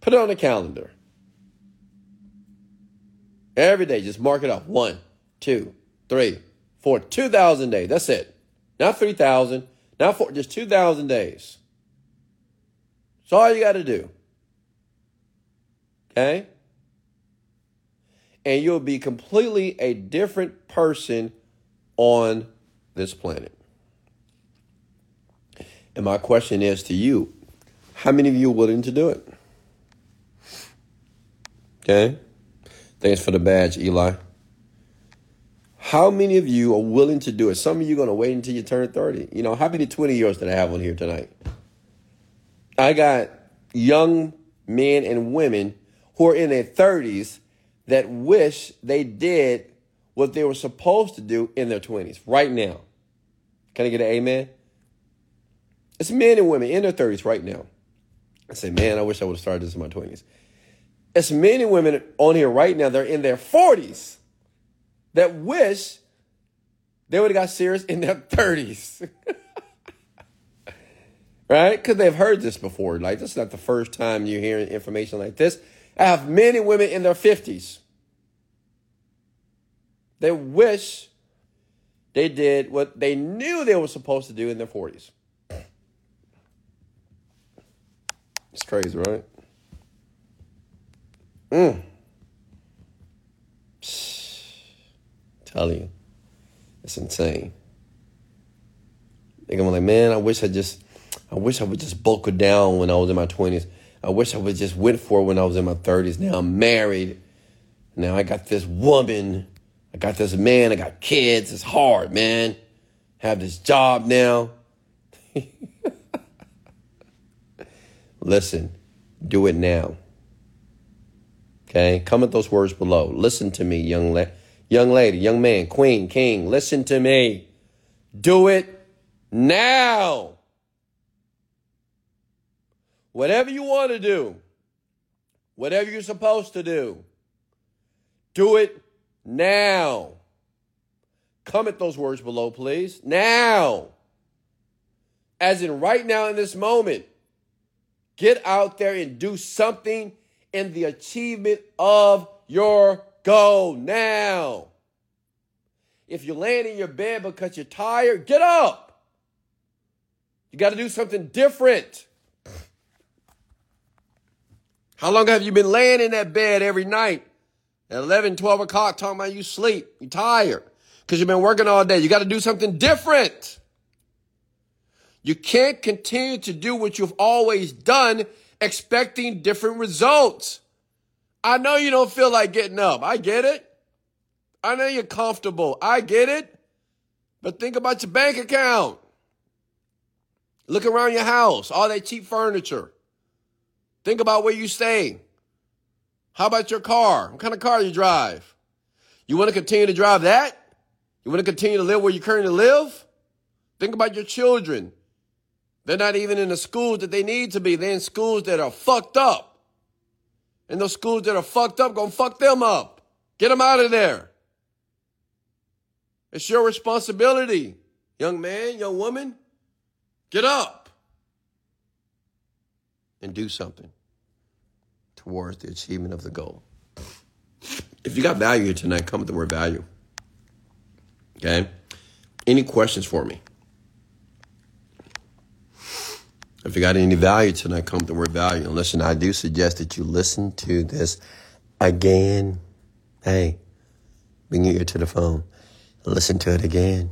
S1: Put it on the calendar. Every day, just mark it off. One, two, three, four, 2,000 days. That's it. Not 3,000, not four, just 2,000 days. That's all you got to do. Okay? And you'll be completely a different person on this planet. And my question is to you how many of you are willing to do it? Okay? Thanks for the badge, Eli. How many of you are willing to do it? Some of you are going to wait until you turn 30. You know, how many 20 years did I have on here tonight? I got young men and women who are in their 30s that wish they did what they were supposed to do in their 20s right now. Can I get an amen? It's men and women in their 30s right now. I say, man, I wish I would have started this in my 20s. It's men and women on here right now, they're in their 40s that wish they would have got serious in their 30s. right? Because they've heard this before. Like, this is not the first time you're hearing information like this. I have men and women in their 50s that wish they did what they knew they were supposed to do in their 40s. It's crazy, right? Mm. Tell you, it's insane. Think I'm like, man, I wish I just, I wish I would just buckle down when I was in my twenties. I wish I would just went for it when I was in my thirties. Now I'm married. Now I got this woman. I got this man. I got kids. It's hard, man. Have this job now. Listen, do it now. Okay? Comment those words below. Listen to me, young, la- young lady, young man, queen, king. Listen to me. Do it now. Whatever you want to do, whatever you're supposed to do, do it now. Comment those words below, please. Now. As in right now in this moment. Get out there and do something in the achievement of your goal now. If you're laying in your bed because you're tired, get up. You got to do something different. How long have you been laying in that bed every night at 11, 12 o'clock talking about you sleep? You're tired because you've been working all day. You got to do something different. You can't continue to do what you've always done expecting different results. I know you don't feel like getting up. I get it. I know you're comfortable. I get it. But think about your bank account. Look around your house, all that cheap furniture. Think about where you stay. How about your car? What kind of car you drive? You want to continue to drive that? You want to continue to live where you currently live? Think about your children. They're not even in the schools that they need to be. They're in schools that are fucked up. And those schools that are fucked up, gonna fuck them up. Get them out of there. It's your responsibility, young man, young woman. Get up and do something towards the achievement of the goal. If you got value tonight, come with the word value. Okay? Any questions for me? If you got any value tonight, come with the word value. And listen, I do suggest that you listen to this again. Hey, bring your ear to the phone. Listen to it again.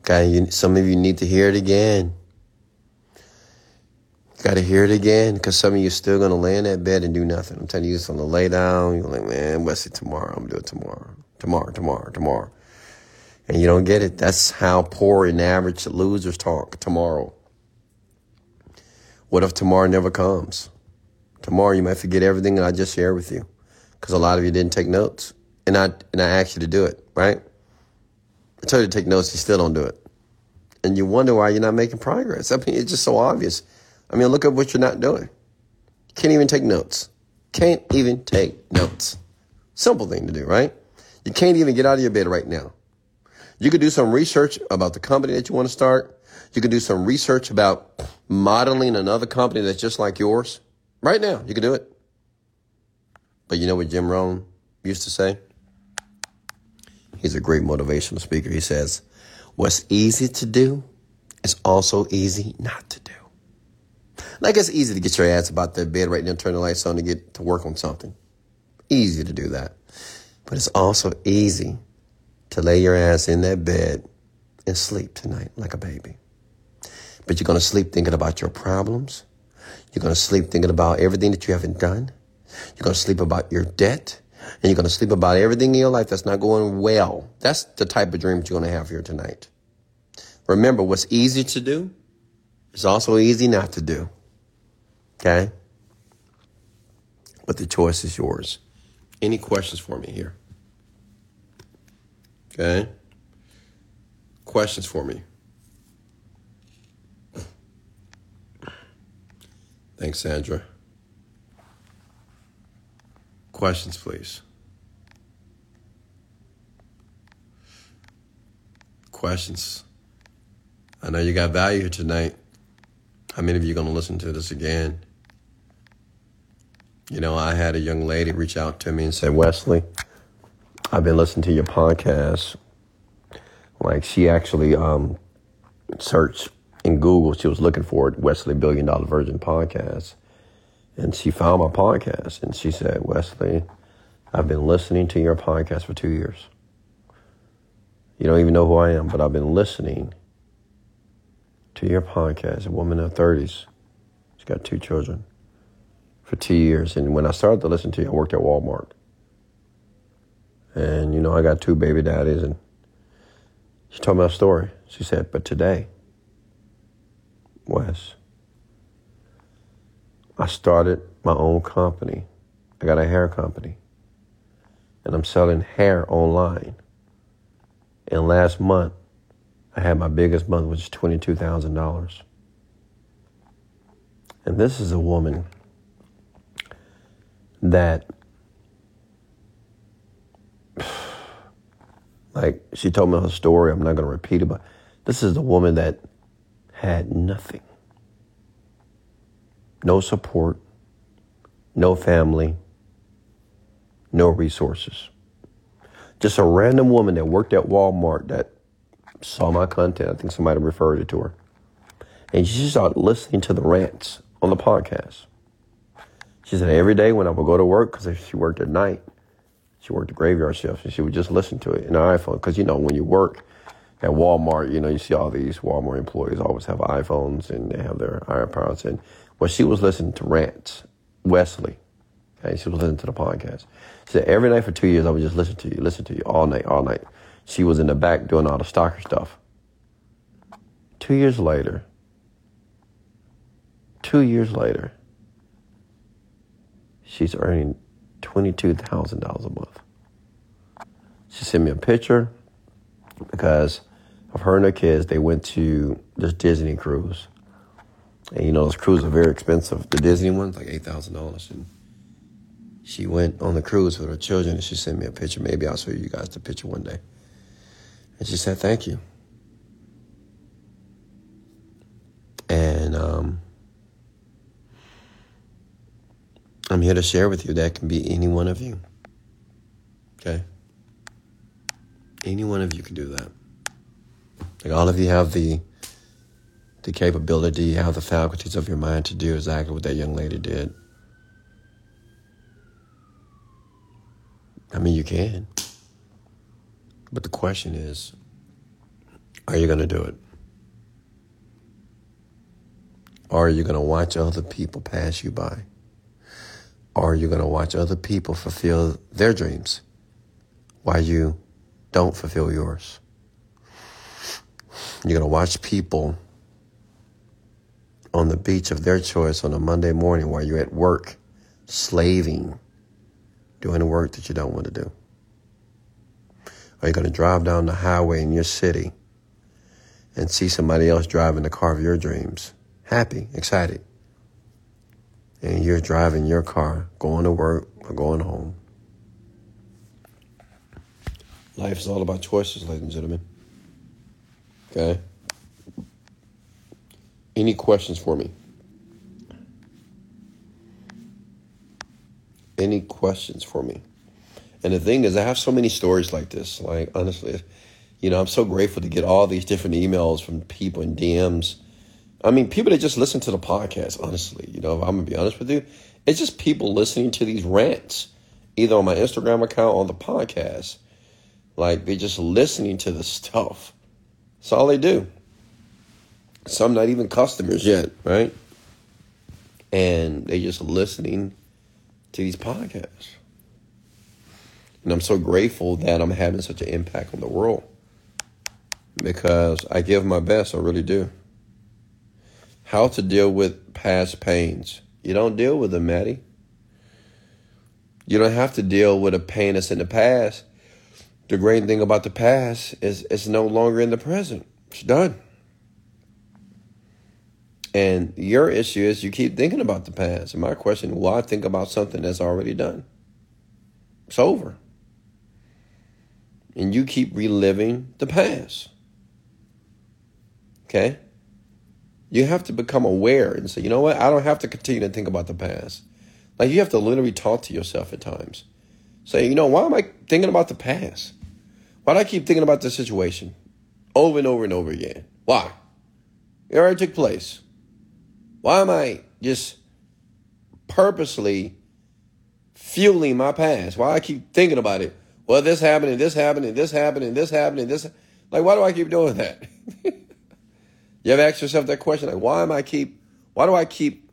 S1: Okay, you, some of you need to hear it again. Got to hear it again because some of you still going to lay in that bed and do nothing. I'm telling you, you're just going to lay down. You're like, man, what's it tomorrow? I'm going to do it tomorrow. Tomorrow, tomorrow, tomorrow. And you don't get it. That's how poor and average losers talk tomorrow. What if tomorrow never comes? Tomorrow you might forget everything that I just shared with you because a lot of you didn't take notes. And I, and I asked you to do it, right? I told you to take notes, you still don't do it. And you wonder why you're not making progress. I mean, it's just so obvious. I mean, look at what you're not doing. Can't even take notes. Can't even take notes. Simple thing to do, right? You can't even get out of your bed right now. You could do some research about the company that you want to start. You could do some research about modeling another company that's just like yours. Right now, you can do it. But you know what Jim Rohn used to say? He's a great motivational speaker. He says, What's easy to do is also easy not to do. Like it's easy to get your ass about that bed right now, turn the lights on to get to work on something. Easy to do that. But it's also easy to lay your ass in that bed and sleep tonight like a baby. But you're going to sleep thinking about your problems. You're going to sleep thinking about everything that you haven't done. You're going to sleep about your debt. And you're going to sleep about everything in your life that's not going well. That's the type of dream that you're going to have here tonight. Remember, what's easy to do is also easy not to do. Okay? But the choice is yours. Any questions for me here? Okay? Questions for me? Thanks, Sandra. Questions, please. Questions. I know you got value here tonight. How many of you are going to listen to this again? You know, I had a young lady reach out to me and say, Wesley, I've been listening to your podcast. Like, she actually um, searched in Google, she was looking for it, Wesley Billion Dollar Virgin Podcast. And she found my podcast and she said, Wesley, I've been listening to your podcast for two years. You don't even know who I am, but I've been listening to your podcast. A woman in her 30s. She's got two children for two years. And when I started to listen to you, I worked at Walmart. And, you know, I got two baby daddies. And she told me a story. She said, but today, Wes. I started my own company. I got a hair company. And I'm selling hair online. And last month, I had my biggest month, which is $22,000. And this is a woman that, like, she told me her story. I'm not going to repeat it, but this is the woman that had nothing no support, no family, no resources. Just a random woman that worked at Walmart that saw my content. I think somebody referred it to her. And she started listening to the rants on the podcast. She said every day when I would go to work, because she worked at night, she worked the graveyard shift, and she would just listen to it in her iPhone. Because, you know, when you work, at Walmart, you know, you see all these Walmart employees always have iPhones and they have their iPods. And well, she was listening to rants, Wesley. Okay, she was listening to the podcast. She said every night for two years I would just listen to you, listen to you all night, all night. She was in the back doing all the stalker stuff. Two years later, two years later, she's earning twenty-two thousand dollars a month. She sent me a picture because of her and her kids, they went to this Disney cruise. And you know, those cruises are very expensive. The Disney ones, like $8,000. And she went on the cruise with her children and she sent me a picture. Maybe I'll show you guys the picture one day. And she said, thank you. And um, I'm here to share with you that can be any one of you. Okay? Any one of you can do that. Like all of you have the the capability, you have the faculties of your mind to do exactly what that young lady did. I mean, you can. But the question is, are you going to do it? Or are you going to watch other people pass you by? Or are you going to watch other people fulfill their dreams while you don't fulfill yours? You're going to watch people on the beach of their choice on a Monday morning while you're at work, slaving, doing the work that you don't want to do. Are you going to drive down the highway in your city and see somebody else driving the car of your dreams, happy, excited, and you're driving your car, going to work or going home? Life is all about choices, ladies and gentlemen. Okay? Any questions for me? Any questions for me? And the thing is, I have so many stories like this. Like, honestly, you know, I'm so grateful to get all these different emails from people and DMs I mean, people that just listen to the podcast, honestly, you know, if I'm gonna be honest with you, it's just people listening to these rants, either on my Instagram account or the podcast. Like they're just listening to the stuff. That's all they do. Some not even customers yet, right? And they just listening to these podcasts. And I'm so grateful that I'm having such an impact on the world because I give my best, I really do. How to deal with past pains. You don't deal with them, Maddie. You don't have to deal with a pain that's in the past. The great thing about the past is it's no longer in the present. It's done. And your issue is you keep thinking about the past. And my question, why think about something that's already done? It's over. And you keep reliving the past. Okay? You have to become aware and say, you know what? I don't have to continue to think about the past. Like you have to literally talk to yourself at times. Say, you know, why am I thinking about the past? Why do I keep thinking about this situation over and over and over again? Why? It already took place. Why am I just purposely fueling my past? Why do I keep thinking about it? Well, this happened and this happened and this happened and this happened and this. Like, why do I keep doing that? you ever ask yourself that question? Like, why am I keep? Why do I keep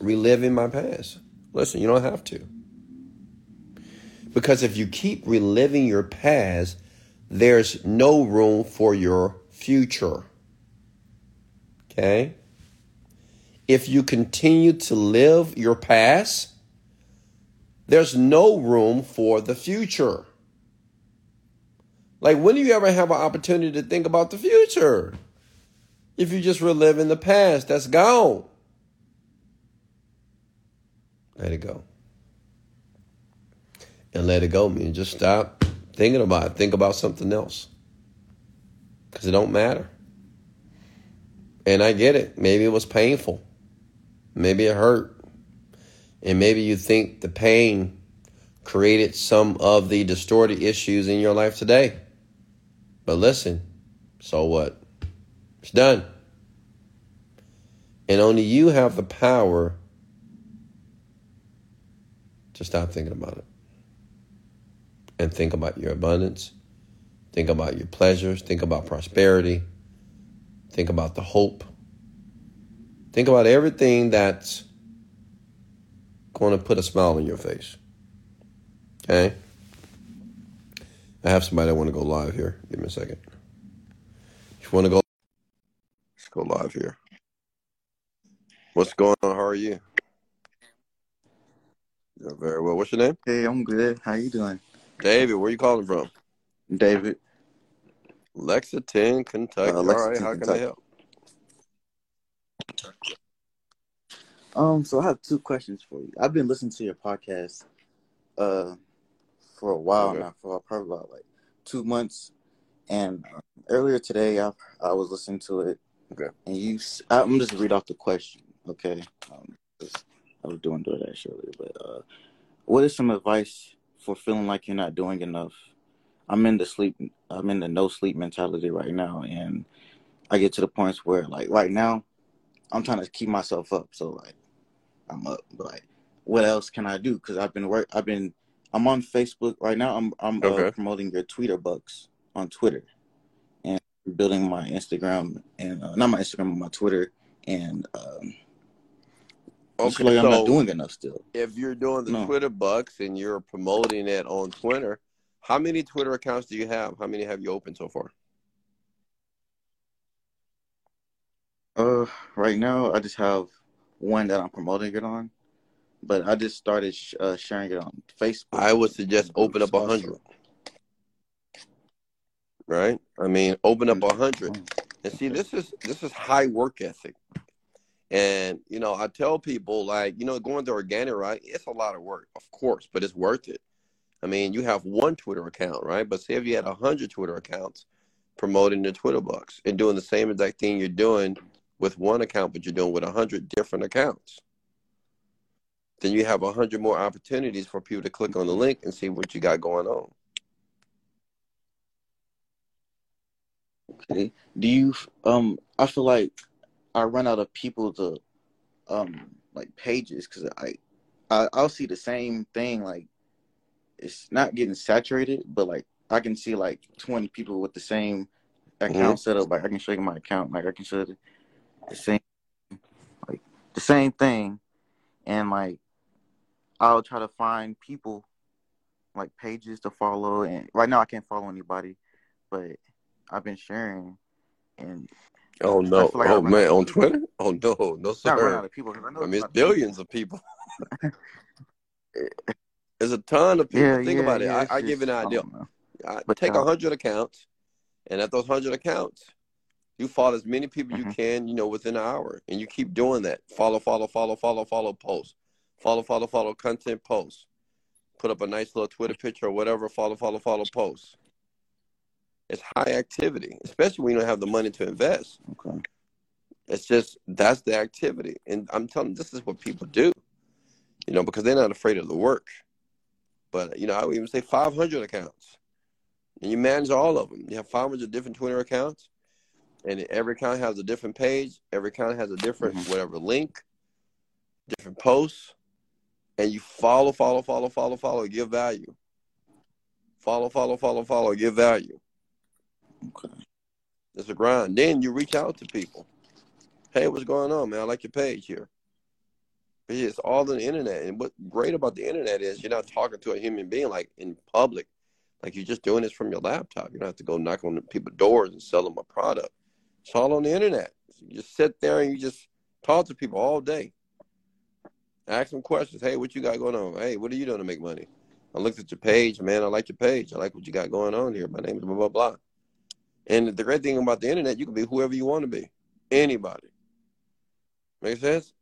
S1: reliving my past? Listen, you don't have to. Because if you keep reliving your past, there's no room for your future. Okay? if you continue to live your past, there's no room for the future. Like, when do you ever have an opportunity to think about the future? If you just relive in the past, that's gone. Let it go. And let it go means just stop thinking about it. Think about something else. Because it don't matter. And I get it. Maybe it was painful. Maybe it hurt. And maybe you think the pain created some of the distorted issues in your life today. But listen, so what? It's done. And only you have the power to stop thinking about it. And think about your abundance. Think about your pleasures. Think about prosperity. Think about the hope Think about everything that's going to put a smile on your face. Okay? I have somebody I want to go live here. Give me a second. If you want to go, let's go live here. What's going on? How are you? Yeah, very well. What's your name?
S2: Hey, I'm good. How you doing?
S1: David. Where you calling from?
S2: David.
S1: Lexington, Kentucky. Uh, Lexington, All right. How can I help?
S2: Um, so I have two questions for you. I've been listening to your podcast uh for a while okay. now, for probably about like two months. And uh, earlier today, I I was listening to it.
S1: Okay.
S2: And you, I'm just read off the question. Okay. Um, I was doing DoorDash earlier, but uh, what is some advice for feeling like you're not doing enough? I'm in the sleep. I'm in the no sleep mentality right now, and I get to the points where, like, right now, I'm trying to keep myself up. So like, I'm up. But like, what else can I do? Because I've been work. I've been. I'm on Facebook right now. I'm I'm uh, okay. uh, promoting your Twitter bucks on Twitter, and building my Instagram and uh, not my Instagram, but my Twitter and. Um,
S1: okay,
S2: like so I'm not doing enough still.
S1: If you're doing the no. Twitter bucks and you're promoting it on Twitter, how many Twitter accounts do you have? How many have you opened so far?
S2: Uh, right now I just have one that I'm promoting it on, but I just started sh- uh, sharing it on Facebook.
S1: I would suggest open up a hundred. Right? I mean, open up a hundred, and see this is this is high work ethic. And you know, I tell people like, you know, going to organic, right? It's a lot of work, of course, but it's worth it. I mean, you have one Twitter account, right? But say if you had a hundred Twitter accounts promoting the Twitter bucks and doing the same exact thing you're doing with one account, but you're doing with a hundred different accounts. Then you have a hundred more opportunities for people to click on the link and see what you got going on.
S2: Okay. Do you um I feel like I run out of people to um like pages because I, I I'll see the same thing like it's not getting saturated, but like I can see like twenty people with the same account mm-hmm. set up. Like I can show you my account. Like I can show you the same like the same thing, and like I'll try to find people like pages to follow. And right now I can't follow anybody, but I've been sharing and
S1: Oh no! Like oh man, on Twitter? Oh no, no sir. Not run out of people. I, know I mean, it's billions of people. There's a ton of people. Yeah, Think yeah, about yeah, it. I, I give you an idea. I but take a hundred accounts, and at those hundred accounts, you follow as many people mm-hmm. you can, you know, within an hour, and you keep doing that. Follow, follow, follow, follow, follow, post, follow, follow, follow, content post. Put up a nice little Twitter picture or whatever. Follow, follow, follow, post it's high activity, especially when you don't have the money to invest. Okay. It's just that's the activity, and I'm telling you, this is what people do, you know, because they're not afraid of the work. But you know, I would even say 500 accounts, and you manage all of them. You have 500 different Twitter accounts, and every account has a different page. Every account has a different mm-hmm. whatever link, different posts, and you follow, follow, follow, follow, follow, give value. Follow, follow, follow, follow, give value. Okay. It's a grind. Then you reach out to people. Hey, what's going on, man? I like your page here. It's all on the internet. And what's great about the internet is you're not talking to a human being like in public. Like you're just doing this from your laptop. You don't have to go knock on people's doors and sell them a product. It's all on the internet. So you just sit there and you just talk to people all day. Ask them questions. Hey, what you got going on? Hey, what are you doing to make money? I looked at your page, man. I like your page. I like what you got going on here. My name is blah blah blah. And the great thing about the internet, you can be whoever you want to be. Anybody. Make sense?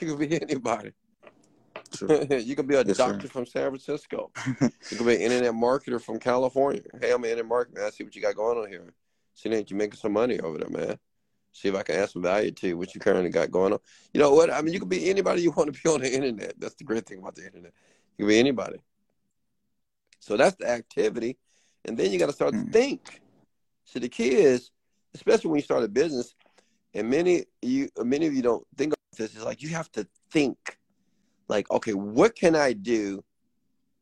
S1: You can be anybody. Sure. you can be a yes, doctor sir. from San Francisco. you can be an internet marketer from California. Hey, I'm an internet marketer. I see what you got going on here. See that you're making some money over there, man. See if I can add some value to you, what you currently got going on. You know what? I mean, you can be anybody you want to be on the internet. That's the great thing about the internet. You can be anybody. So that's the activity. And then you got to start mm. to think. So the key is, especially when you start a business, and many you many of you don't think of this, is like you have to think like, okay, what can I do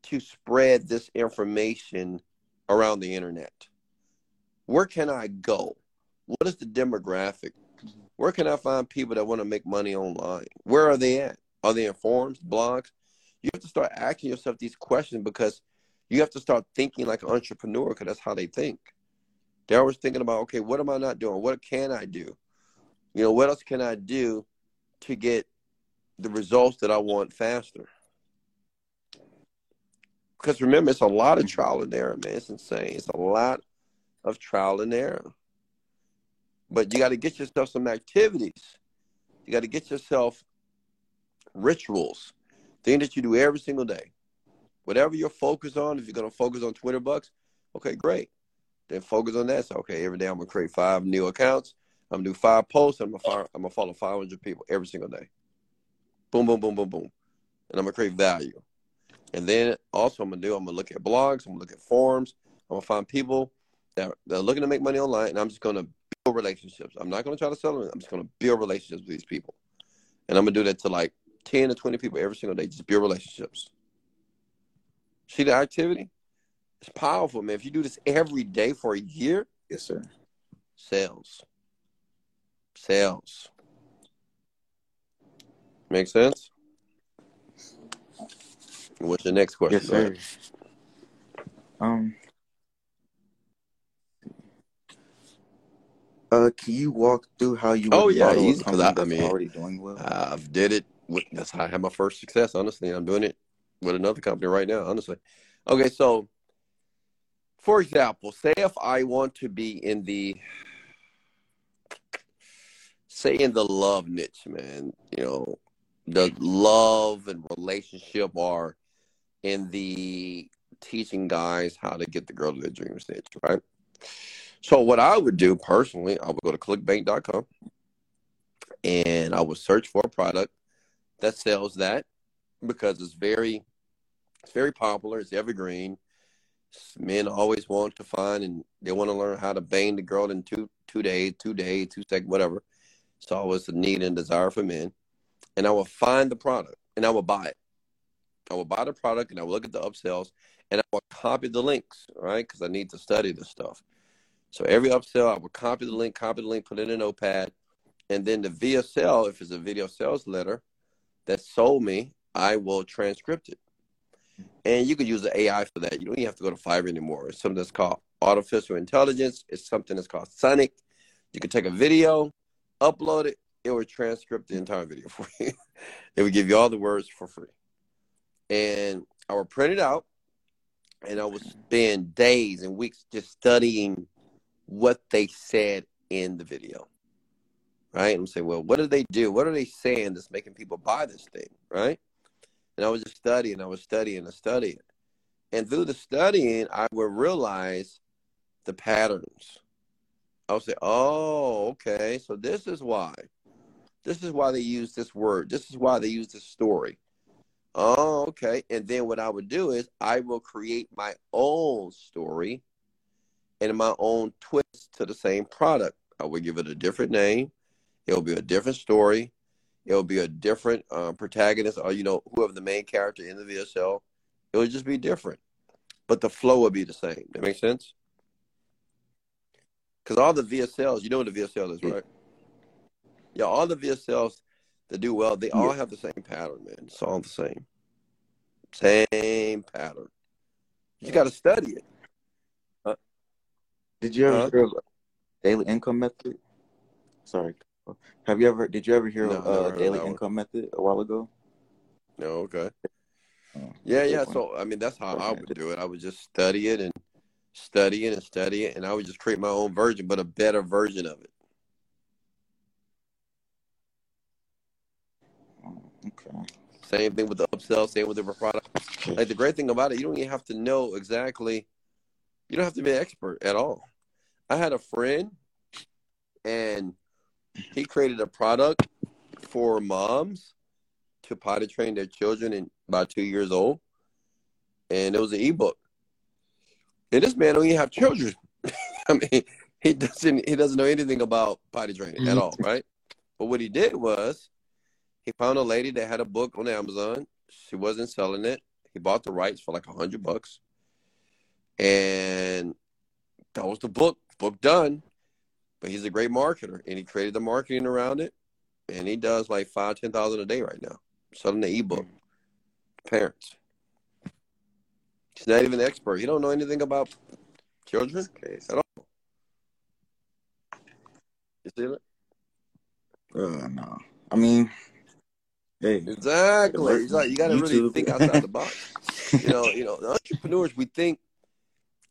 S1: to spread this information around the internet? Where can I go? What is the demographic? Where can I find people that want to make money online? Where are they at? Are they in forums, blogs? You have to start asking yourself these questions because you have to start thinking like an entrepreneur because that's how they think. They're always thinking about, okay, what am I not doing? What can I do? You know, what else can I do to get the results that I want faster? Because remember, it's a lot of trial and error, man. It's insane. It's a lot of trial and error. But you got to get yourself some activities. You got to get yourself rituals, things that you do every single day. Whatever you're focused on, if you're going to focus on Twitter bucks, okay, great. Then focus on that. So okay, every day I'm gonna create five new accounts. I'm gonna do five posts. I'm gonna follow, I'm gonna follow 500 people every single day. Boom, boom, boom, boom, boom, and I'm gonna create value. And then also I'm gonna do. I'm gonna look at blogs. I'm gonna look at forums. I'm gonna find people that, that are looking to make money online, and I'm just gonna build relationships. I'm not gonna try to sell them. I'm just gonna build relationships with these people, and I'm gonna do that to like 10 to 20 people every single day. Just build relationships. See the activity? It's powerful, man. If you do this every day for a year,
S2: yes, sir.
S1: Sales. Sales. Make sense? What's the next question?
S2: Yes, sir. Um. Uh, can you walk through how you?
S1: Oh yeah, easy. Because I, I mean, already doing well. I've did it. With, that's how I had my first success. Honestly, I'm doing it with another company right now. Honestly, okay. So for example, say if I want to be in the say in the love niche, man, you know, the love and relationship are in the teaching guys how to get the girl to their dreams niche, right? So what I would do personally, I would go to clickbank.com and I would search for a product that sells that because it's very it's very popular, it's evergreen, men always want to find and they want to learn how to bang the girl in two two days, two days, two seconds, whatever. So I was a need and desire for men. And I will find the product and I will buy it. I will buy the product and I will look at the upsells and I will copy the links, right? Because I need to study this stuff. So every upsell, I will copy the link, copy the link, put it in a notepad. And then the VSL, if it's a video sales letter that sold me, I will transcript it. And you could use the AI for that. You don't even have to go to Fiverr anymore. It's something that's called artificial intelligence. It's something that's called Sonic. You can take a video, upload it, it will transcript the entire video for you. it would give you all the words for free. And I would print it out and I would spend days and weeks just studying what they said in the video. Right? I'm saying, well, what do they do? What are they saying that's making people buy this thing? Right? And I was just studying, I was studying and studying. And through the studying, I would realize the patterns. I would say, oh, okay, so this is why. This is why they use this word. This is why they use this story. Oh, okay. And then what I would do is I will create my own story and my own twist to the same product. I will give it a different name. It'll be a different story. It'll be a different uh, protagonist or, you know, whoever the main character in the VSL. It would just be different. But the flow would be the same. That makes sense? Because all the VSLs, you know what the VSL is, right? Yeah, all the VSLs that do well, they all have the same pattern, man. It's all the same. Same pattern. You got to study it.
S2: Uh, did you ever uh, hear of daily income method? Sorry. Have you ever? Did you ever hear no, of uh, daily income one. method a while ago?
S1: No. Okay. Oh, yeah, yeah. So I mean, that's how I would do it. I would just study it and study it and study it, and I would just create my own version, but a better version of it. Okay. Same thing with the upsell, same with the product. Like the great thing about it, you don't even have to know exactly. You don't have to be an expert at all. I had a friend, and he created a product for moms to potty train their children in about two years old, and it was an ebook. And this man don't even have children. I mean, he doesn't he doesn't know anything about potty training mm-hmm. at all, right? But what he did was he found a lady that had a book on Amazon. She wasn't selling it. He bought the rights for like a hundred bucks. And that was the book. Book done. But he's a great marketer and he created the marketing around it. And he does like five, ten thousand a day right now. Selling the ebook. Parents. He's not even an expert. He don't know anything about children at all. You see it?
S2: Uh, no. I mean, hey,
S1: exactly. Like, you got to really think outside the box. you know, you know, the entrepreneurs. We think,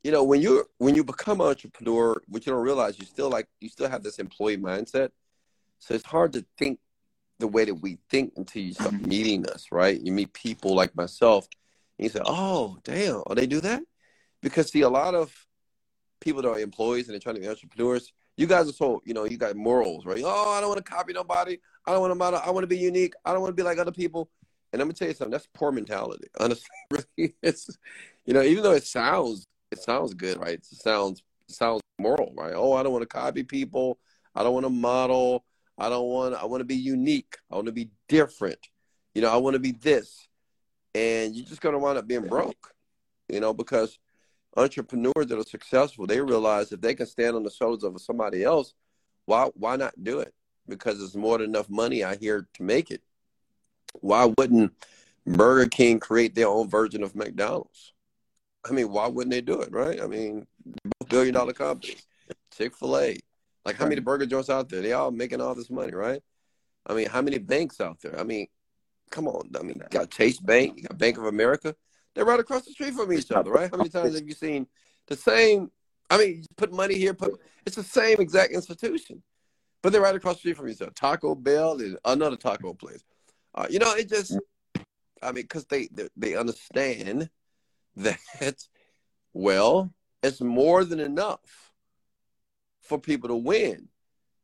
S1: you know, when you when you become an entrepreneur, what you don't realize, you still like you still have this employee mindset. So it's hard to think the way that we think until you start mm-hmm. meeting us, right? You meet people like myself and you say, oh, damn, oh, they do that? Because, see, a lot of people that are employees and they're trying to be entrepreneurs, you guys are so, you know, you got morals, right? Oh, I don't want to copy nobody. I don't want to model. I want to be unique. I don't want to be like other people. And I'm gonna tell you something. That's poor mentality. Honestly, really, it's you know, even though it sounds it sounds good, right? It sounds sounds moral, right? Oh, I don't want to copy people. I don't want to model. I don't want. I want to be unique. I want to be different. You know, I want to be this and you're just going to wind up being broke, you know, because entrepreneurs that are successful, they realize if they can stand on the shoulders of somebody else, why why not do it? Because there's more than enough money out here to make it. Why wouldn't Burger King create their own version of McDonald's? I mean, why wouldn't they do it, right? I mean, billion dollar companies. Chick fil A. Like, how many burger joints out there? They all making all this money, right? I mean, how many banks out there? I mean, Come on. I mean, you got Chase Bank, you got Bank of America. They're right across the street from each other, right? How many times have you seen the same? I mean, you put money here, put it's the same exact institution, but they're right across the street from each other. Taco Bell is another taco place. Uh, you know, it just, I mean, because they, they they understand that, well, it's more than enough for people to win.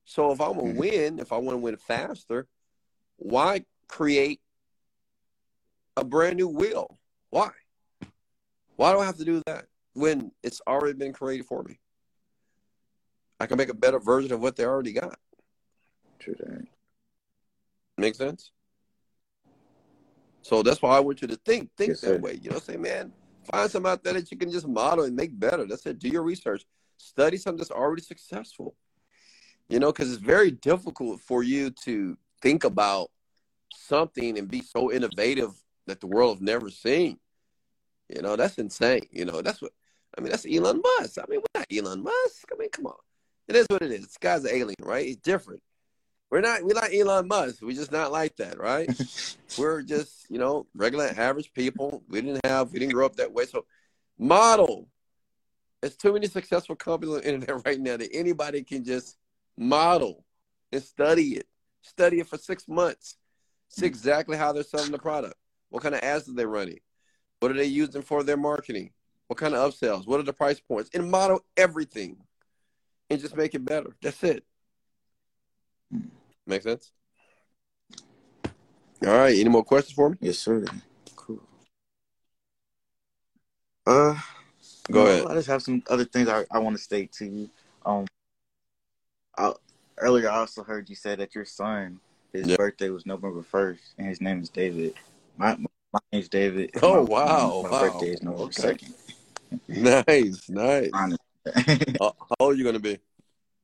S1: So if I'm gonna mm-hmm. win, if I want to win faster, why create a brand new wheel. Why? Why do I have to do that when it's already been created for me? I can make a better version of what they already got.
S2: True that.
S1: Make sense? So that's why I want you to think, think
S2: Yes,
S1: that
S2: sir.
S1: way. You know, say, man, find something out there that you can just model and make better. That's it. Do your research. Study something that's already successful. You know, because it's very difficult for you to think about something and be so innovative that the world has never seen. You know, that's insane. You know, that's what I mean. That's Elon Musk. I mean, we're not Elon Musk. I mean, come on. It is what it is. This guy's an alien, right? He's different. We're not. We're not Elon Musk. We're just not like that, right? we're just, you know, regular average people. We didn't have. We didn't grow up that way. So, model. There's too many successful companies on the internet right now that anybody can just model and study it. Study it for six months. See mm. exactly how they're selling the product. What kind of ads are they running? What are they using for their marketing? What kind of upsells? What are the price points? And model everything and just make it better. That's it. Mm. Make sense? All right. Any more questions for me?
S2: Yes, sir. Cool. Uh,
S1: Go
S2: no,
S1: ahead.
S2: I just have some other things I, I want to state to you. Um, I, earlier I also heard you say that your son, his
S1: Yeah.
S2: birthday was November first, and his name is David. My my name's David.
S1: Oh,
S2: my-
S1: wow,
S2: My,
S1: wow.
S2: birthday is November
S1: Okay.
S2: second.
S1: Nice, nice.
S2: Ironic.
S1: How how old are you gonna be?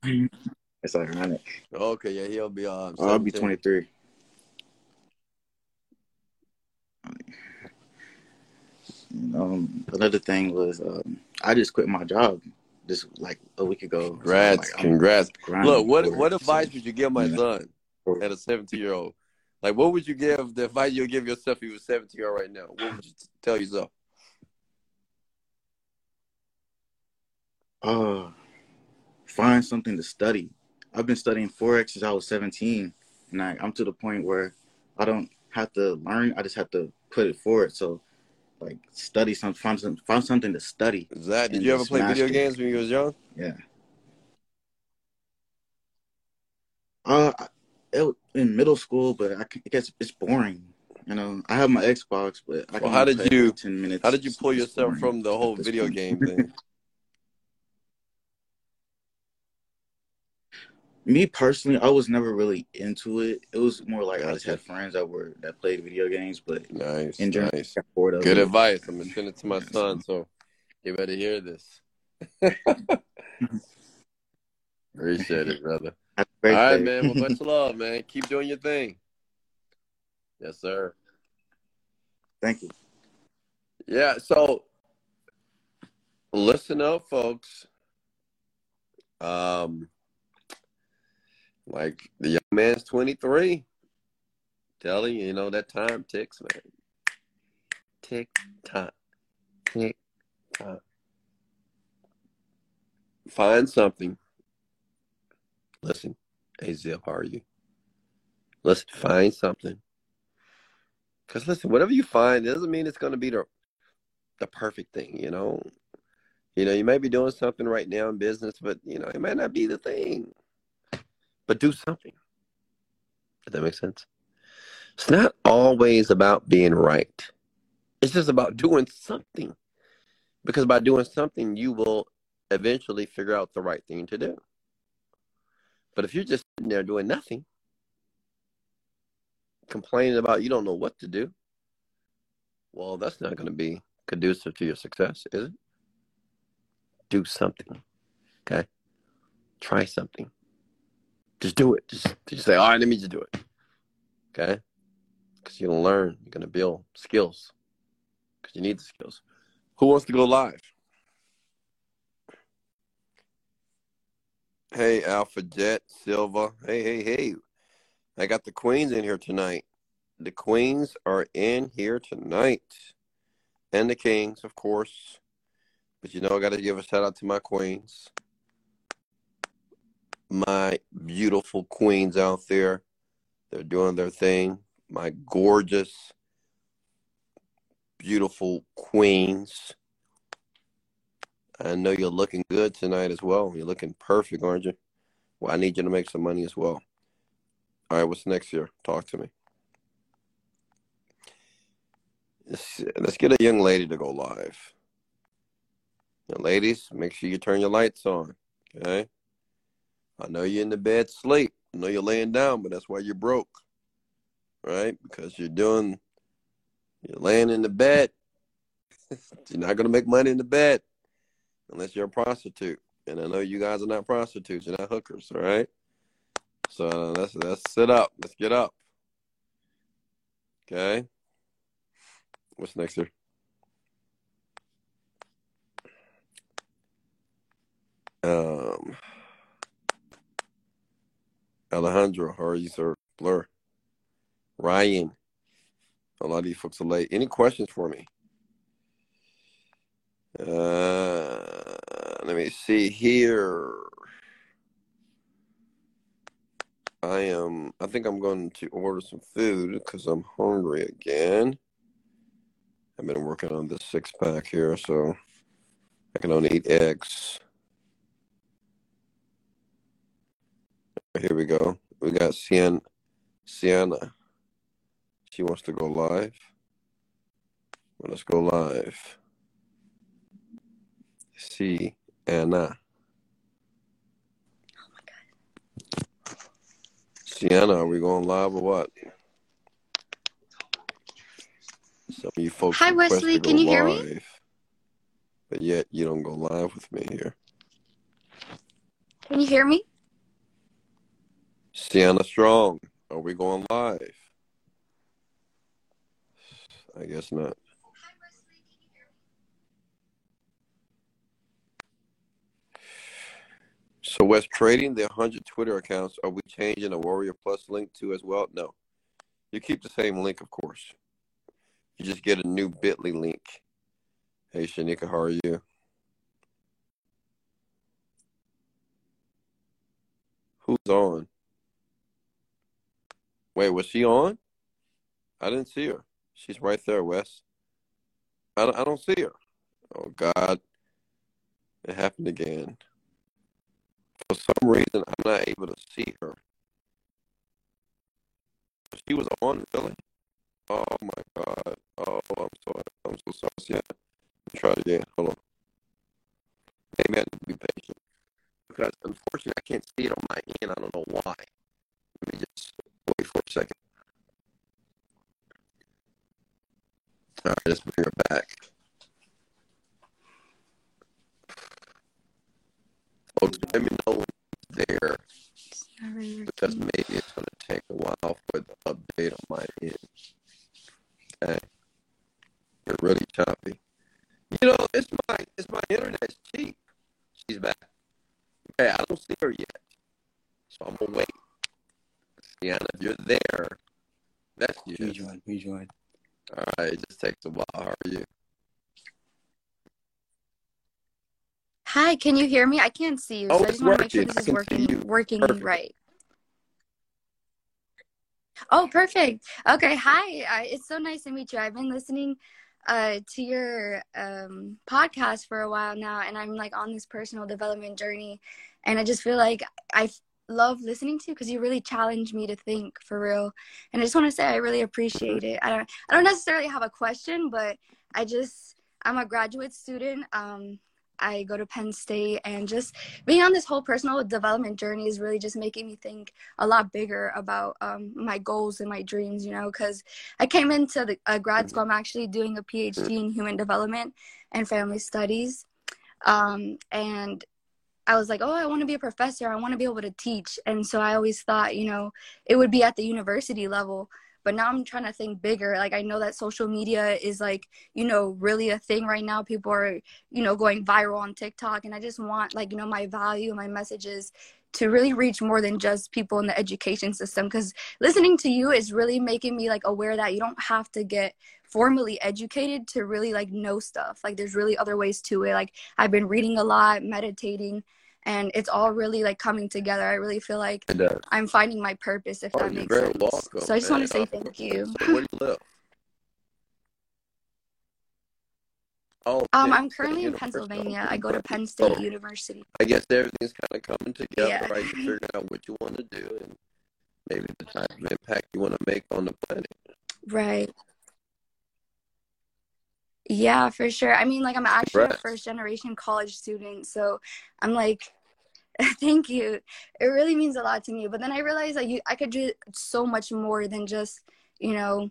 S2: it's ironic.
S1: Okay, yeah, he'll be uh.
S2: I'll be
S1: 17.
S2: twenty three. Um, another thing was um, I just quit my job just like a week ago. So,
S1: Congrats,
S2: like,
S1: congrats. Look, what what advice would you give my
S2: yeah.
S1: son at a 17 year old? Like, what would you give the advice you would give yourself if you were 17 year old right now? What would you tell yourself?
S2: Uh, find something to study. I've been studying forex since I was 17, and I, I'm to the point where I don't have to learn. I just have to put it forward. So, like, study some, find some, find something to study.
S1: That? Did you ever play video
S2: it.
S1: games when you was young?
S2: Yeah. Uh, it, in middle school, but I, I guess it's boring. You know, I have my Xbox, but I
S1: Well, how did you-
S2: 10 minutes.
S1: How did you pull yourself
S2: boring
S1: from the whole video game thing?
S2: Me personally, I was never really into it. It was more like I just had friends that were that played video games, but
S1: Nice,
S2: in general,
S1: nice. Good
S2: it.
S1: advice. I'm gonna send it to my son, so you better hear this. Appreciate it, brother.
S2: Have a great
S1: All right,
S2: day.
S1: man. Well, much love, man. Keep doing your thing. Yes, sir.
S2: Thank you.
S1: Yeah. So, listen up, folks. Um, like the young man's 23. Telling you, you know that time ticks, man. Tick tock, tick tock. Find something. Listen, hey Zip, how are you? Listen, find something. Cause listen, whatever you find, doesn't mean it's gonna be the the perfect thing, you know. You know, you may be doing something right now in business, but you know, it might not be the thing. But do something. Does that make sense? It's not always about being right. It's just about doing something. Because by doing something, you will eventually figure out the right thing to do. But if you're just sitting there doing nothing, complaining about you don't know what to do, well, that's not going to be conducive to your success, is it? Do something. Okay? Try something. Just do it. Just, just say, all right, let me just do it. Okay? Because you're going to learn. You're going to build skills. Because you need the skills. Who wants to go live? Hey, Alpha Jet, Silva. Hey, hey, hey. I got the queens in here tonight. The queens are in here tonight. And the kings, of course. But you know, I got to give a shout out to my queens. My beautiful queens out there. They're doing their thing. My gorgeous, beautiful queens. I know you're looking good tonight as well. You're looking perfect, aren't you? Well, I need you to make some money as well. All right, what's next here? Talk to me. Let's, let's get a young lady to go live. Now, ladies, make sure you turn your lights on. Okay. I know you're in the bed sleep. I know you're laying down, but that's why you're broke, right? Because you're doing, you're laying in the bed. you're not gonna make money in the bed unless you're a prostitute. And I know you guys are not prostitutes, you're not hookers, all right? So let's let's sit up. Let's get up. Okay. What's next here? Um, Alejandro, sir? Blur. Ryan. A lot of these folks are late. Any questions for me? Uh, let me see here. I am. I think I'm going to order some food because I'm hungry again. I've been working on this six pack here, so I can only eat eggs. Here we go. We got Sienna. Sienna. She wants to go live. Well, let's go live. See Anna. Sienna, are we going live or what? Some of you folks
S3: Hi, Wesley. Can you hear me?
S1: but yet you don't go live with me here.
S3: Can you hear me?
S1: Sienna Strong, are we going live? I guess not. So Wes trading the 100 Twitter accounts, are we changing the Warrior Plus link to as well? No. You keep the same link, of course. You just get a new bit.ly link. Hey, Shanika, how are you? Who's on? Wait, was she on? I didn't see her. She's right there, Wes. I don't, I don't see her. Oh, God. It happened again. For some reason, I'm not able to see her. She was on, really? Oh, my God. Oh, I'm sorry. I'm so sorry. Yeah. Let me try it again. Hold on. Maybe I need to be patient. Because unfortunately, I can't see it on my end. I don't know why. Let me just wait for a second. All right, let's bring her back. Folks, let me know there because maybe it's going to take a while for the update on my end. Okay, you're really choppy. You know, it's my it's my internet's cheap. She's back. Okay, I don't see her yet, so I'm gonna wait. Sienna, if you're there, that's you.
S2: Rejoin, joined.
S1: All right, it just takes a while. How are you?
S3: Hi, can you hear me? I can't see you,
S1: Oh,
S3: so I just want to make sure this
S1: I
S3: is working working
S1: Perfect.
S3: right. Oh, perfect. Okay, hi. Uh, it's so nice to meet you. I've been listening uh, to your um, podcast for a while now, and I'm like on this personal development journey, and I just feel like I f- love listening to because you really challenge me to think for real. And I just want to say I really appreciate it. I don't I don't necessarily have a question, but I just I'm a graduate student. Um, I go to Penn State, and just being on this whole personal development journey is really just making me think a lot bigger about um, my goals and my dreams. You know, because I came into the uh, grad school. I'm actually doing a PhD in human development and family studies, um, and I was like, oh, I want to be a professor. I want to be able to teach. And so I always thought, you know, it would be at the university level. But now I'm trying to think bigger. Like I know that social media is like, you know, really a thing right now. People are, you know, going viral on TikTok. And I just want like, you know, my value, my messages to really reach more than just people in the education system. Because listening to you is really making me like aware that you don't have to get formally educated to really like know stuff. Like there's really other ways to it. Like I've been reading a lot, meditating, and it's all really like coming together. I really feel like
S1: And uh,
S3: I'm finding my purpose, if
S1: oh,
S3: that makes sense.
S1: welcome.
S3: So I just want to say thank you.
S1: So where do you live? Oh,
S3: Um, I'm currently in Pennsylvania. I go to Penn
S1: Oh,
S3: State University.
S1: I guess everything's kind of coming together,
S3: Yeah.
S1: right? You figure out what you want to do and maybe the type of impact you want to make on the planet.
S3: Right. Yeah, for sure. I mean, like I'm actually a first generation college student, so I'm like Thank you. It really means a lot to me. But then I realized that you I could do so much more than just, you know,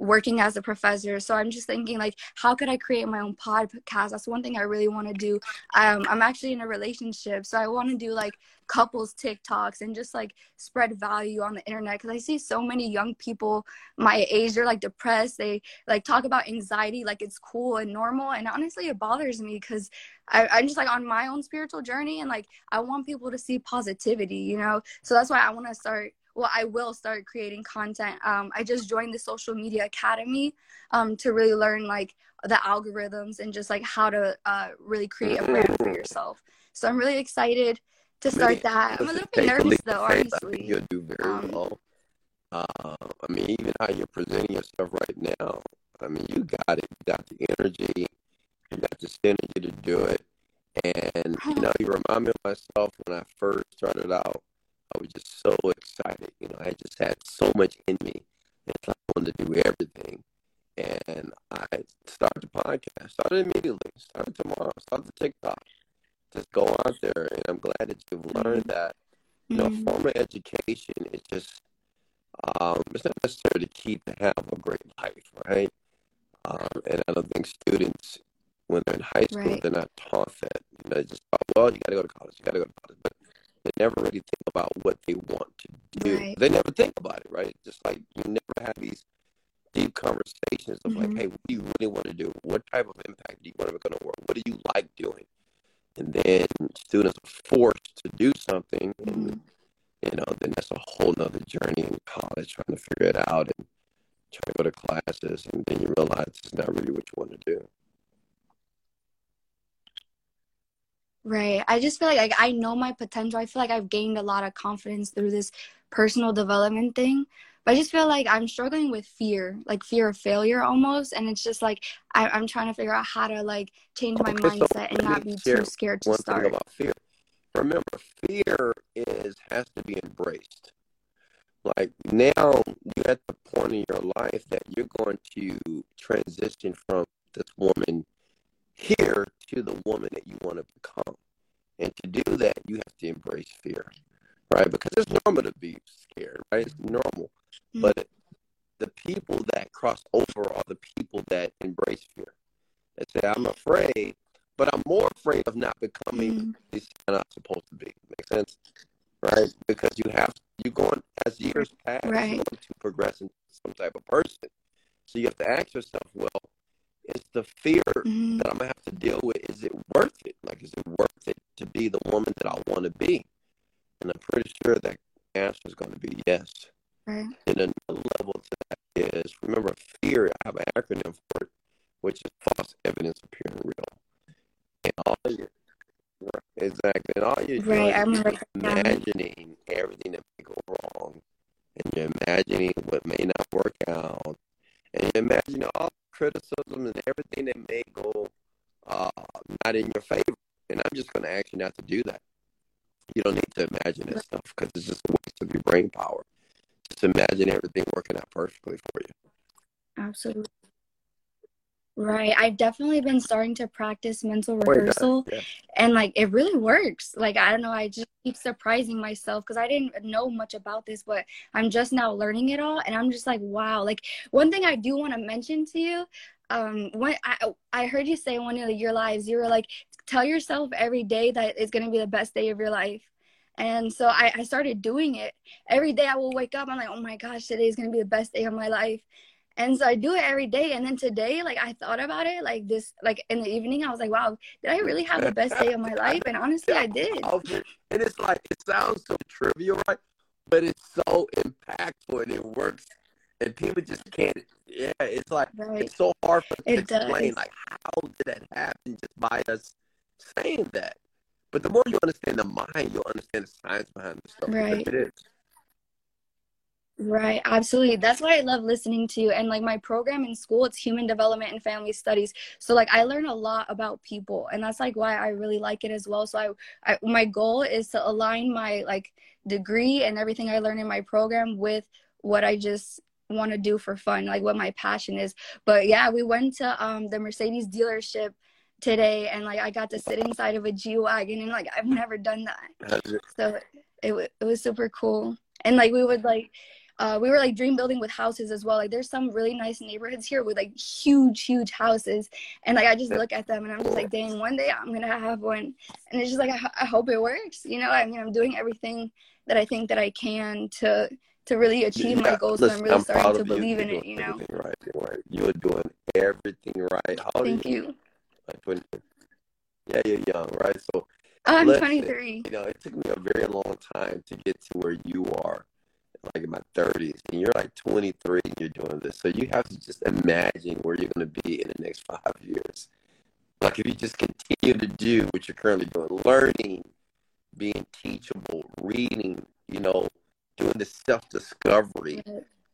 S3: working as a professor. So I'm just thinking like, how could I create my own podcast? That's one thing I really want to do. Um, I'm actually in a relationship, so I want to do like couples TikToks and just like spread value on the internet because I see so many young people my age they're like depressed. They like talk about anxiety like it's cool and normal, and honestly, it bothers me because I'm just like on my own spiritual journey and like I want people to see positivity, you know. So that's why I want to start well, I will start creating content. Um, I just joined the social media academy um, to really learn like the algorithms and just like how to uh, really create a brand for yourself. So I'm really excited to start really, that. I'm a little bit nervous though, obviously.
S1: you'll do very um, well. Uh, I mean, even how you're presenting yourself right now. I mean, you got it. You got the energy. You got the synergy to do it. And you know, you remind me of myself when I first started out I was just so excited. You know, I just had so much in me. And I wanted to do everything. And I started the podcast, started immediately, started tomorrow, started the TikTok. Just go out there. And I'm glad that you've learned mm-hmm. that, you know, mm-hmm. formal education is just, um, it's not necessarily the key to have a great life, right? Um, and I don't think students, when they're in high school, right. they're not taught that. You know, they just thought, well, you got to go to college, you got to go to college. But they never really think about what they want to do. Right. They never think about it, right? Just like you never have these deep conversations of mm-hmm. like, hey, what do you really want to do? What type of impact do you want to make on the world? What do you like doing? And then students are forced to do something, mm-hmm. and you know, then that's a whole nother journey in college trying to figure it out and trying to go to classes, and then you realize it's not really what you want to do.
S3: Right. I just feel like, like I know my potential. I feel like I've gained a lot of confidence through this personal development thing. But I just feel like I'm struggling with fear, like fear of failure almost. And it's just like I, am trying to figure out how to like change my okay, mindset so and not be too scared to
S1: one
S3: start.
S1: Thing about fear. Remember, fear is has to be embraced. Like now you're at the point in your life that you're going to transition from this woman here to the woman that you want to become. And to do that, you have to embrace fear, right? Because it's normal to be scared, right? It's normal. Mm-hmm. But the people that cross over are the people that embrace fear. That say, I'm afraid, but I'm more afraid of not becoming mm-hmm. this I'm not supposed to be. Make sense? Right? Because you have you going as years pass, right. you're going to progress into some type of person. So you have to ask yourself, well, it's the fear mm-hmm. that I'm gonna have to deal with. Is it worth it? Like, is it worth it to be the woman that I want to be? And I'm pretty sure that answer is going to be yes. Right. And another level to that is remember fear. I have an acronym for it, which is false evidence appearing real. And all you exactly, and all you're right, doing is imagining everything that may go wrong, and you're imagining what may not work out, and you're imagining all criticism and everything that may go uh, not in your favor. And I'm just going to ask you not to do that. You don't need to imagine that stuff because it's just a waste of your brain power. Just imagine everything working out perfectly for you.
S3: Absolutely. Right. I've definitely been starting to practice mental rehearsal yeah. and like it really works. Like I don't know, I just keep surprising myself because I didn't know much about this, but I'm just now learning it all and I'm just like, wow. Like one thing I do want to mention to you, um when I I heard you say one of your lives, you were like, tell yourself every day that it's gonna be the best day of your life. And so I, I started doing it. Every day I will wake up, I'm like, oh my gosh, today is gonna be the best day of my life and so i do it every day. And then today like i thought about it like this like in the evening i was like wow did i really have the best day of my life? And honestly i did.
S1: And it's like it sounds so trivial right? But it's so impactful and it works. And people just can't yeah it's like right. it's so hard for them to explain like how did that happen just by us saying that. But the more you understand the mind you'll understand the science behind the stuff
S3: right.
S1: it is
S3: Right, absolutely. That's why I love listening to you. And like my program in school, it's human development and family studies. So like I learn a lot about people, and that's like why I really like it as well. So I, I my goal is to align my like degree and everything I learn in my program with what I just want to do for fun, like what my passion is. But yeah, we went to um the Mercedes dealership today and like I got to sit inside of a G wagon and like I've never done that. So it it was super cool. And like we would like uh, we were like dream building with houses as well. Like there's some really nice neighborhoods here with like huge, huge houses, and like I just look at them and I'm just like, dang, one day I'm gonna have one, and it's just like I, I hope it works. You know, I mean, I'm doing everything that I think that I can to to really achieve yeah, my goals. Listen, so I'm really I'm starting to believe in it. You know,
S1: right, right. You're doing everything right.
S3: How Thank you? you?
S1: Like 20, yeah, you're young, right? So
S3: I'm listen, 23.
S1: You know, it took me a very long time to get to where you are like in my 30s and you're like 23 and you're doing this. So you have to just imagine where you're going to be in the next five years. Like if you just continue to do what you're currently doing, learning, being teachable, reading, you know, doing the self discovery,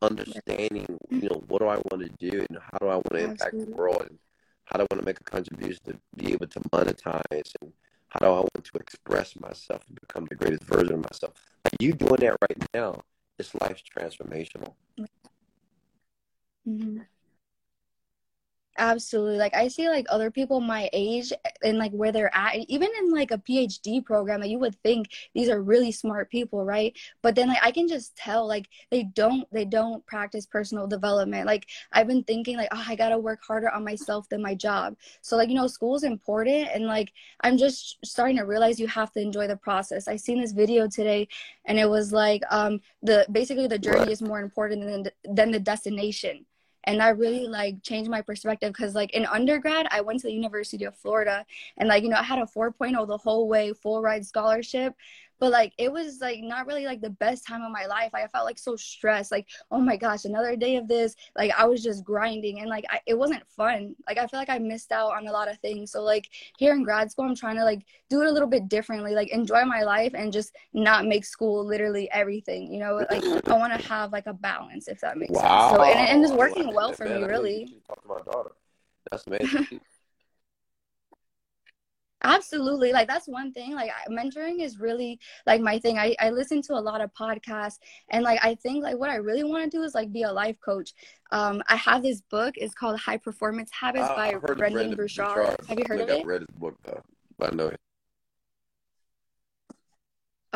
S1: understanding, you know, what do I want to do and how do I want to impact the world and how do I want to make a contribution to be able to monetize and how do I want to express myself and become the greatest version of myself. Like you doing that right now this life's transformational.
S3: Mm-hmm. Absolutely. Like I see like other people my age and like where they're at, even in like a PhD program, like you would think these are really smart people, right? But then like I can just tell like they don't they don't practice personal development. Like I've been thinking like, oh, I gotta work harder on myself than my job. So like, you know, school is important and like I'm just starting to realize you have to enjoy the process. I seen this video today and it was like um the basically the journey is more important than than the destination and that really like changed my perspective because like in undergrad i went to the university of florida and like you know i had a 4.0 the whole way full ride scholarship but like it was like not really like the best time of my life. Like, i felt like so stressed like oh my gosh another day of this. Like i was just grinding and like I, it wasn't fun. Like i feel like i missed out on a lot of things. So like here in grad school i'm trying to like do it a little bit differently like enjoy my life and just not make school literally everything you know? Like i want to have like a balance if that makes wow. sense. So and, and it's working well for me really.
S1: that's amazing
S3: Absolutely. Like that's one thing. Like mentoring is really like my thing. I, I listen to a lot of podcasts and like I think like what I really want to do is like be a life coach. Um I have this book, it's called High Performance Habits by Brendon Burchard. Have you heard of it?
S1: I've read his book though. But I know it.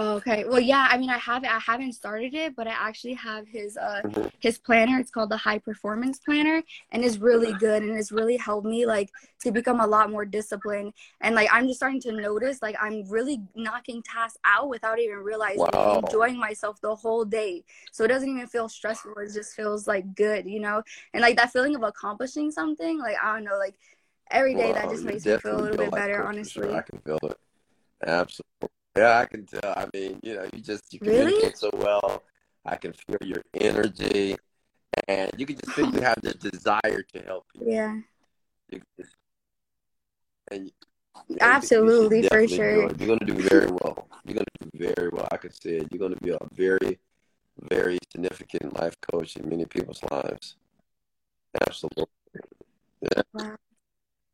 S3: Okay. Well, yeah. I mean, I have I haven't started it, but I actually have his uh his planner. It's called the High Performance Planner, and it's really good, and it's really helped me like to become a lot more disciplined. And like I'm just starting to notice like I'm really knocking tasks out without even realizing, wow. enjoying myself the whole day. So it doesn't even feel stressful. It just feels like good, you know. And like that feeling of accomplishing something, like I don't know, like every day that just makes me feel a little bit better. Honestly,
S1: sure. I can feel it. Absolutely. Yeah, I can tell. I mean, you know, you just you communicate really? so well. I can feel your energy, and you can just feel you have this desire to help
S3: people. Yeah. Just, and, Absolutely, for sure.
S1: You're going to do very well. You're going to do very well. I can see it. You're going to be a very, very significant life coach in many people's lives. Absolutely.
S3: Yeah. Wow.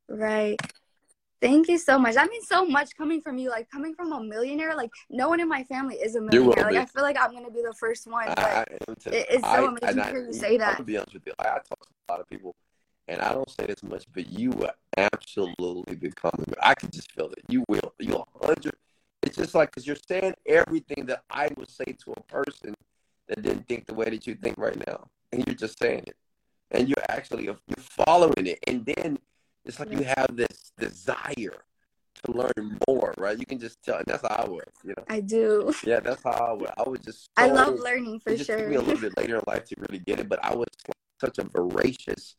S3: Right. Thank you so much. That means so much coming from you. Like coming from a millionaire. Like no one in my family is a millionaire. Like I feel like I'm gonna be the first one. But I, it's so I, amazing to hear you say that.
S1: I'm gonna be honest with you. I talk to a lot of people, and I don't say this much, but you will absolutely become. I can just feel it. You will. You a hundred. It's just like because you're saying everything that I would say to a person that didn't think the way that you think right now, and you're just saying it, and you're actually you're following it, and then it's like you have this desire to learn more, right? You can just tell, and that's how I was, you know.
S3: I do.
S1: Yeah, that's how I was. I was just. So,
S3: I love learning for
S1: it
S3: just sure.
S1: Took me a little bit later in life to really get it, but I was such a voracious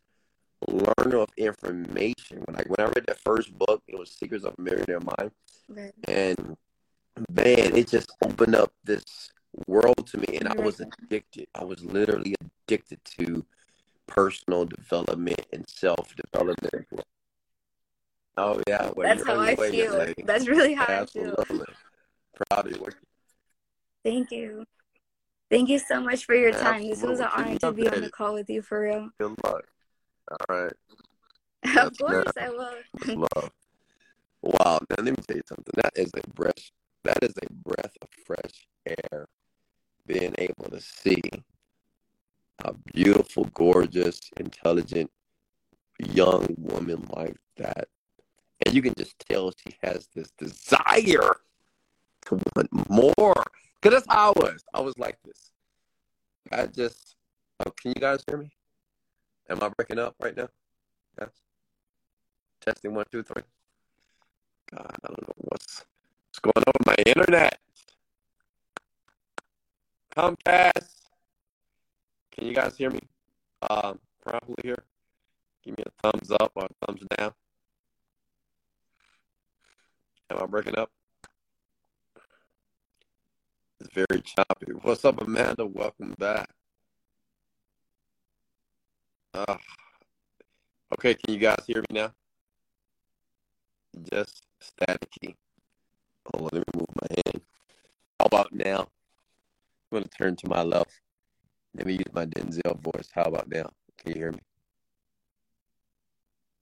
S1: learner of information. When I when I read that first book, it was Secrets of a Millionaire Mind, right. and man, it just opened up this world to me, and I was addicted. I was literally addicted to personal development and self development. Oh yeah,
S3: well, that's how I feel. That's really how Absolutely. I feel.
S1: Proud of you.
S3: Thank you. Thank you so much for your time. Absolutely. This was an honor to be on the call with you for real.
S1: Good luck. All right.
S3: of course I will.
S1: Love. Wow. Now let me tell you something. That is a breath. That is a breath of fresh air. Being able to see a beautiful, gorgeous, intelligent young woman like that And you can just tell she has this desire to want more. Because that's how I was. I was like this. I just, oh, can you guys hear me? Am I breaking up right now? Yes. Testing one, two, three. God, I don't know what's, what's going on with my internet. Comcast. Can you guys hear me um, properly here? Give me a thumbs up or a thumbs down. Am I breaking up? It's very choppy. What's up, Amanda? Welcome back. Uh, okay, can you guys hear me now? Just staticky. Let me move my hand. How about now? I'm going to turn to my left. Let me use my Denzel voice. How about now? Can you hear me?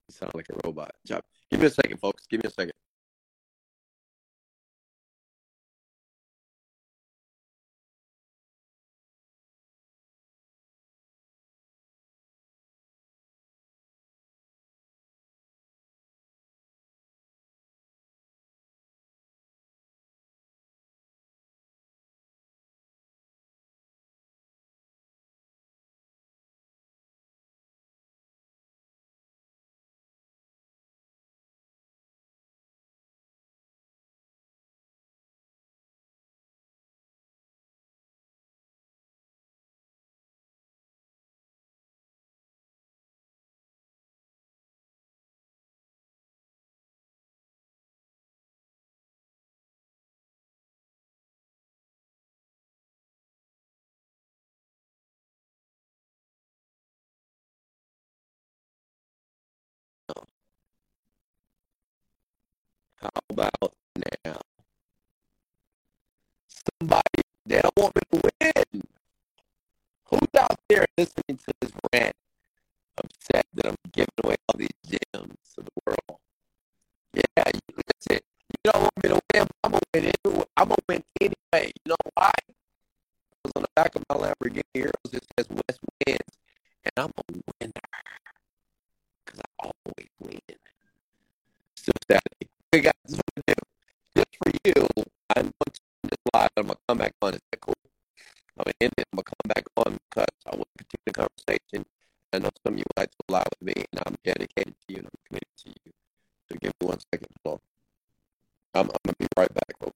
S1: You sound like a robot. Job. Give me a second, folks. Give me a second. How about now? Somebody, they don't want me to win. Who's out there listening to this rant, upset that I'm giving away all these gems to the world? Yeah, you listen. You don't want me to win, I'm gonna win anyway. I'm gonna win anyway. You know why? Because on the back of my Lamborghini Urus it says Wes wins, and I'm a winner. Because I always win. Still Saturday. Okay, guys, this is what I do. Just for you, I'm going to this live. I'm going to come back on. Is that cool? I'm going to end it. I'm going to come back on because I want to continue the conversation. I know some of you like to lie with me, and I'm dedicated to you, and I'm committed to you. So give me one second. I'm, I'm going to be right back.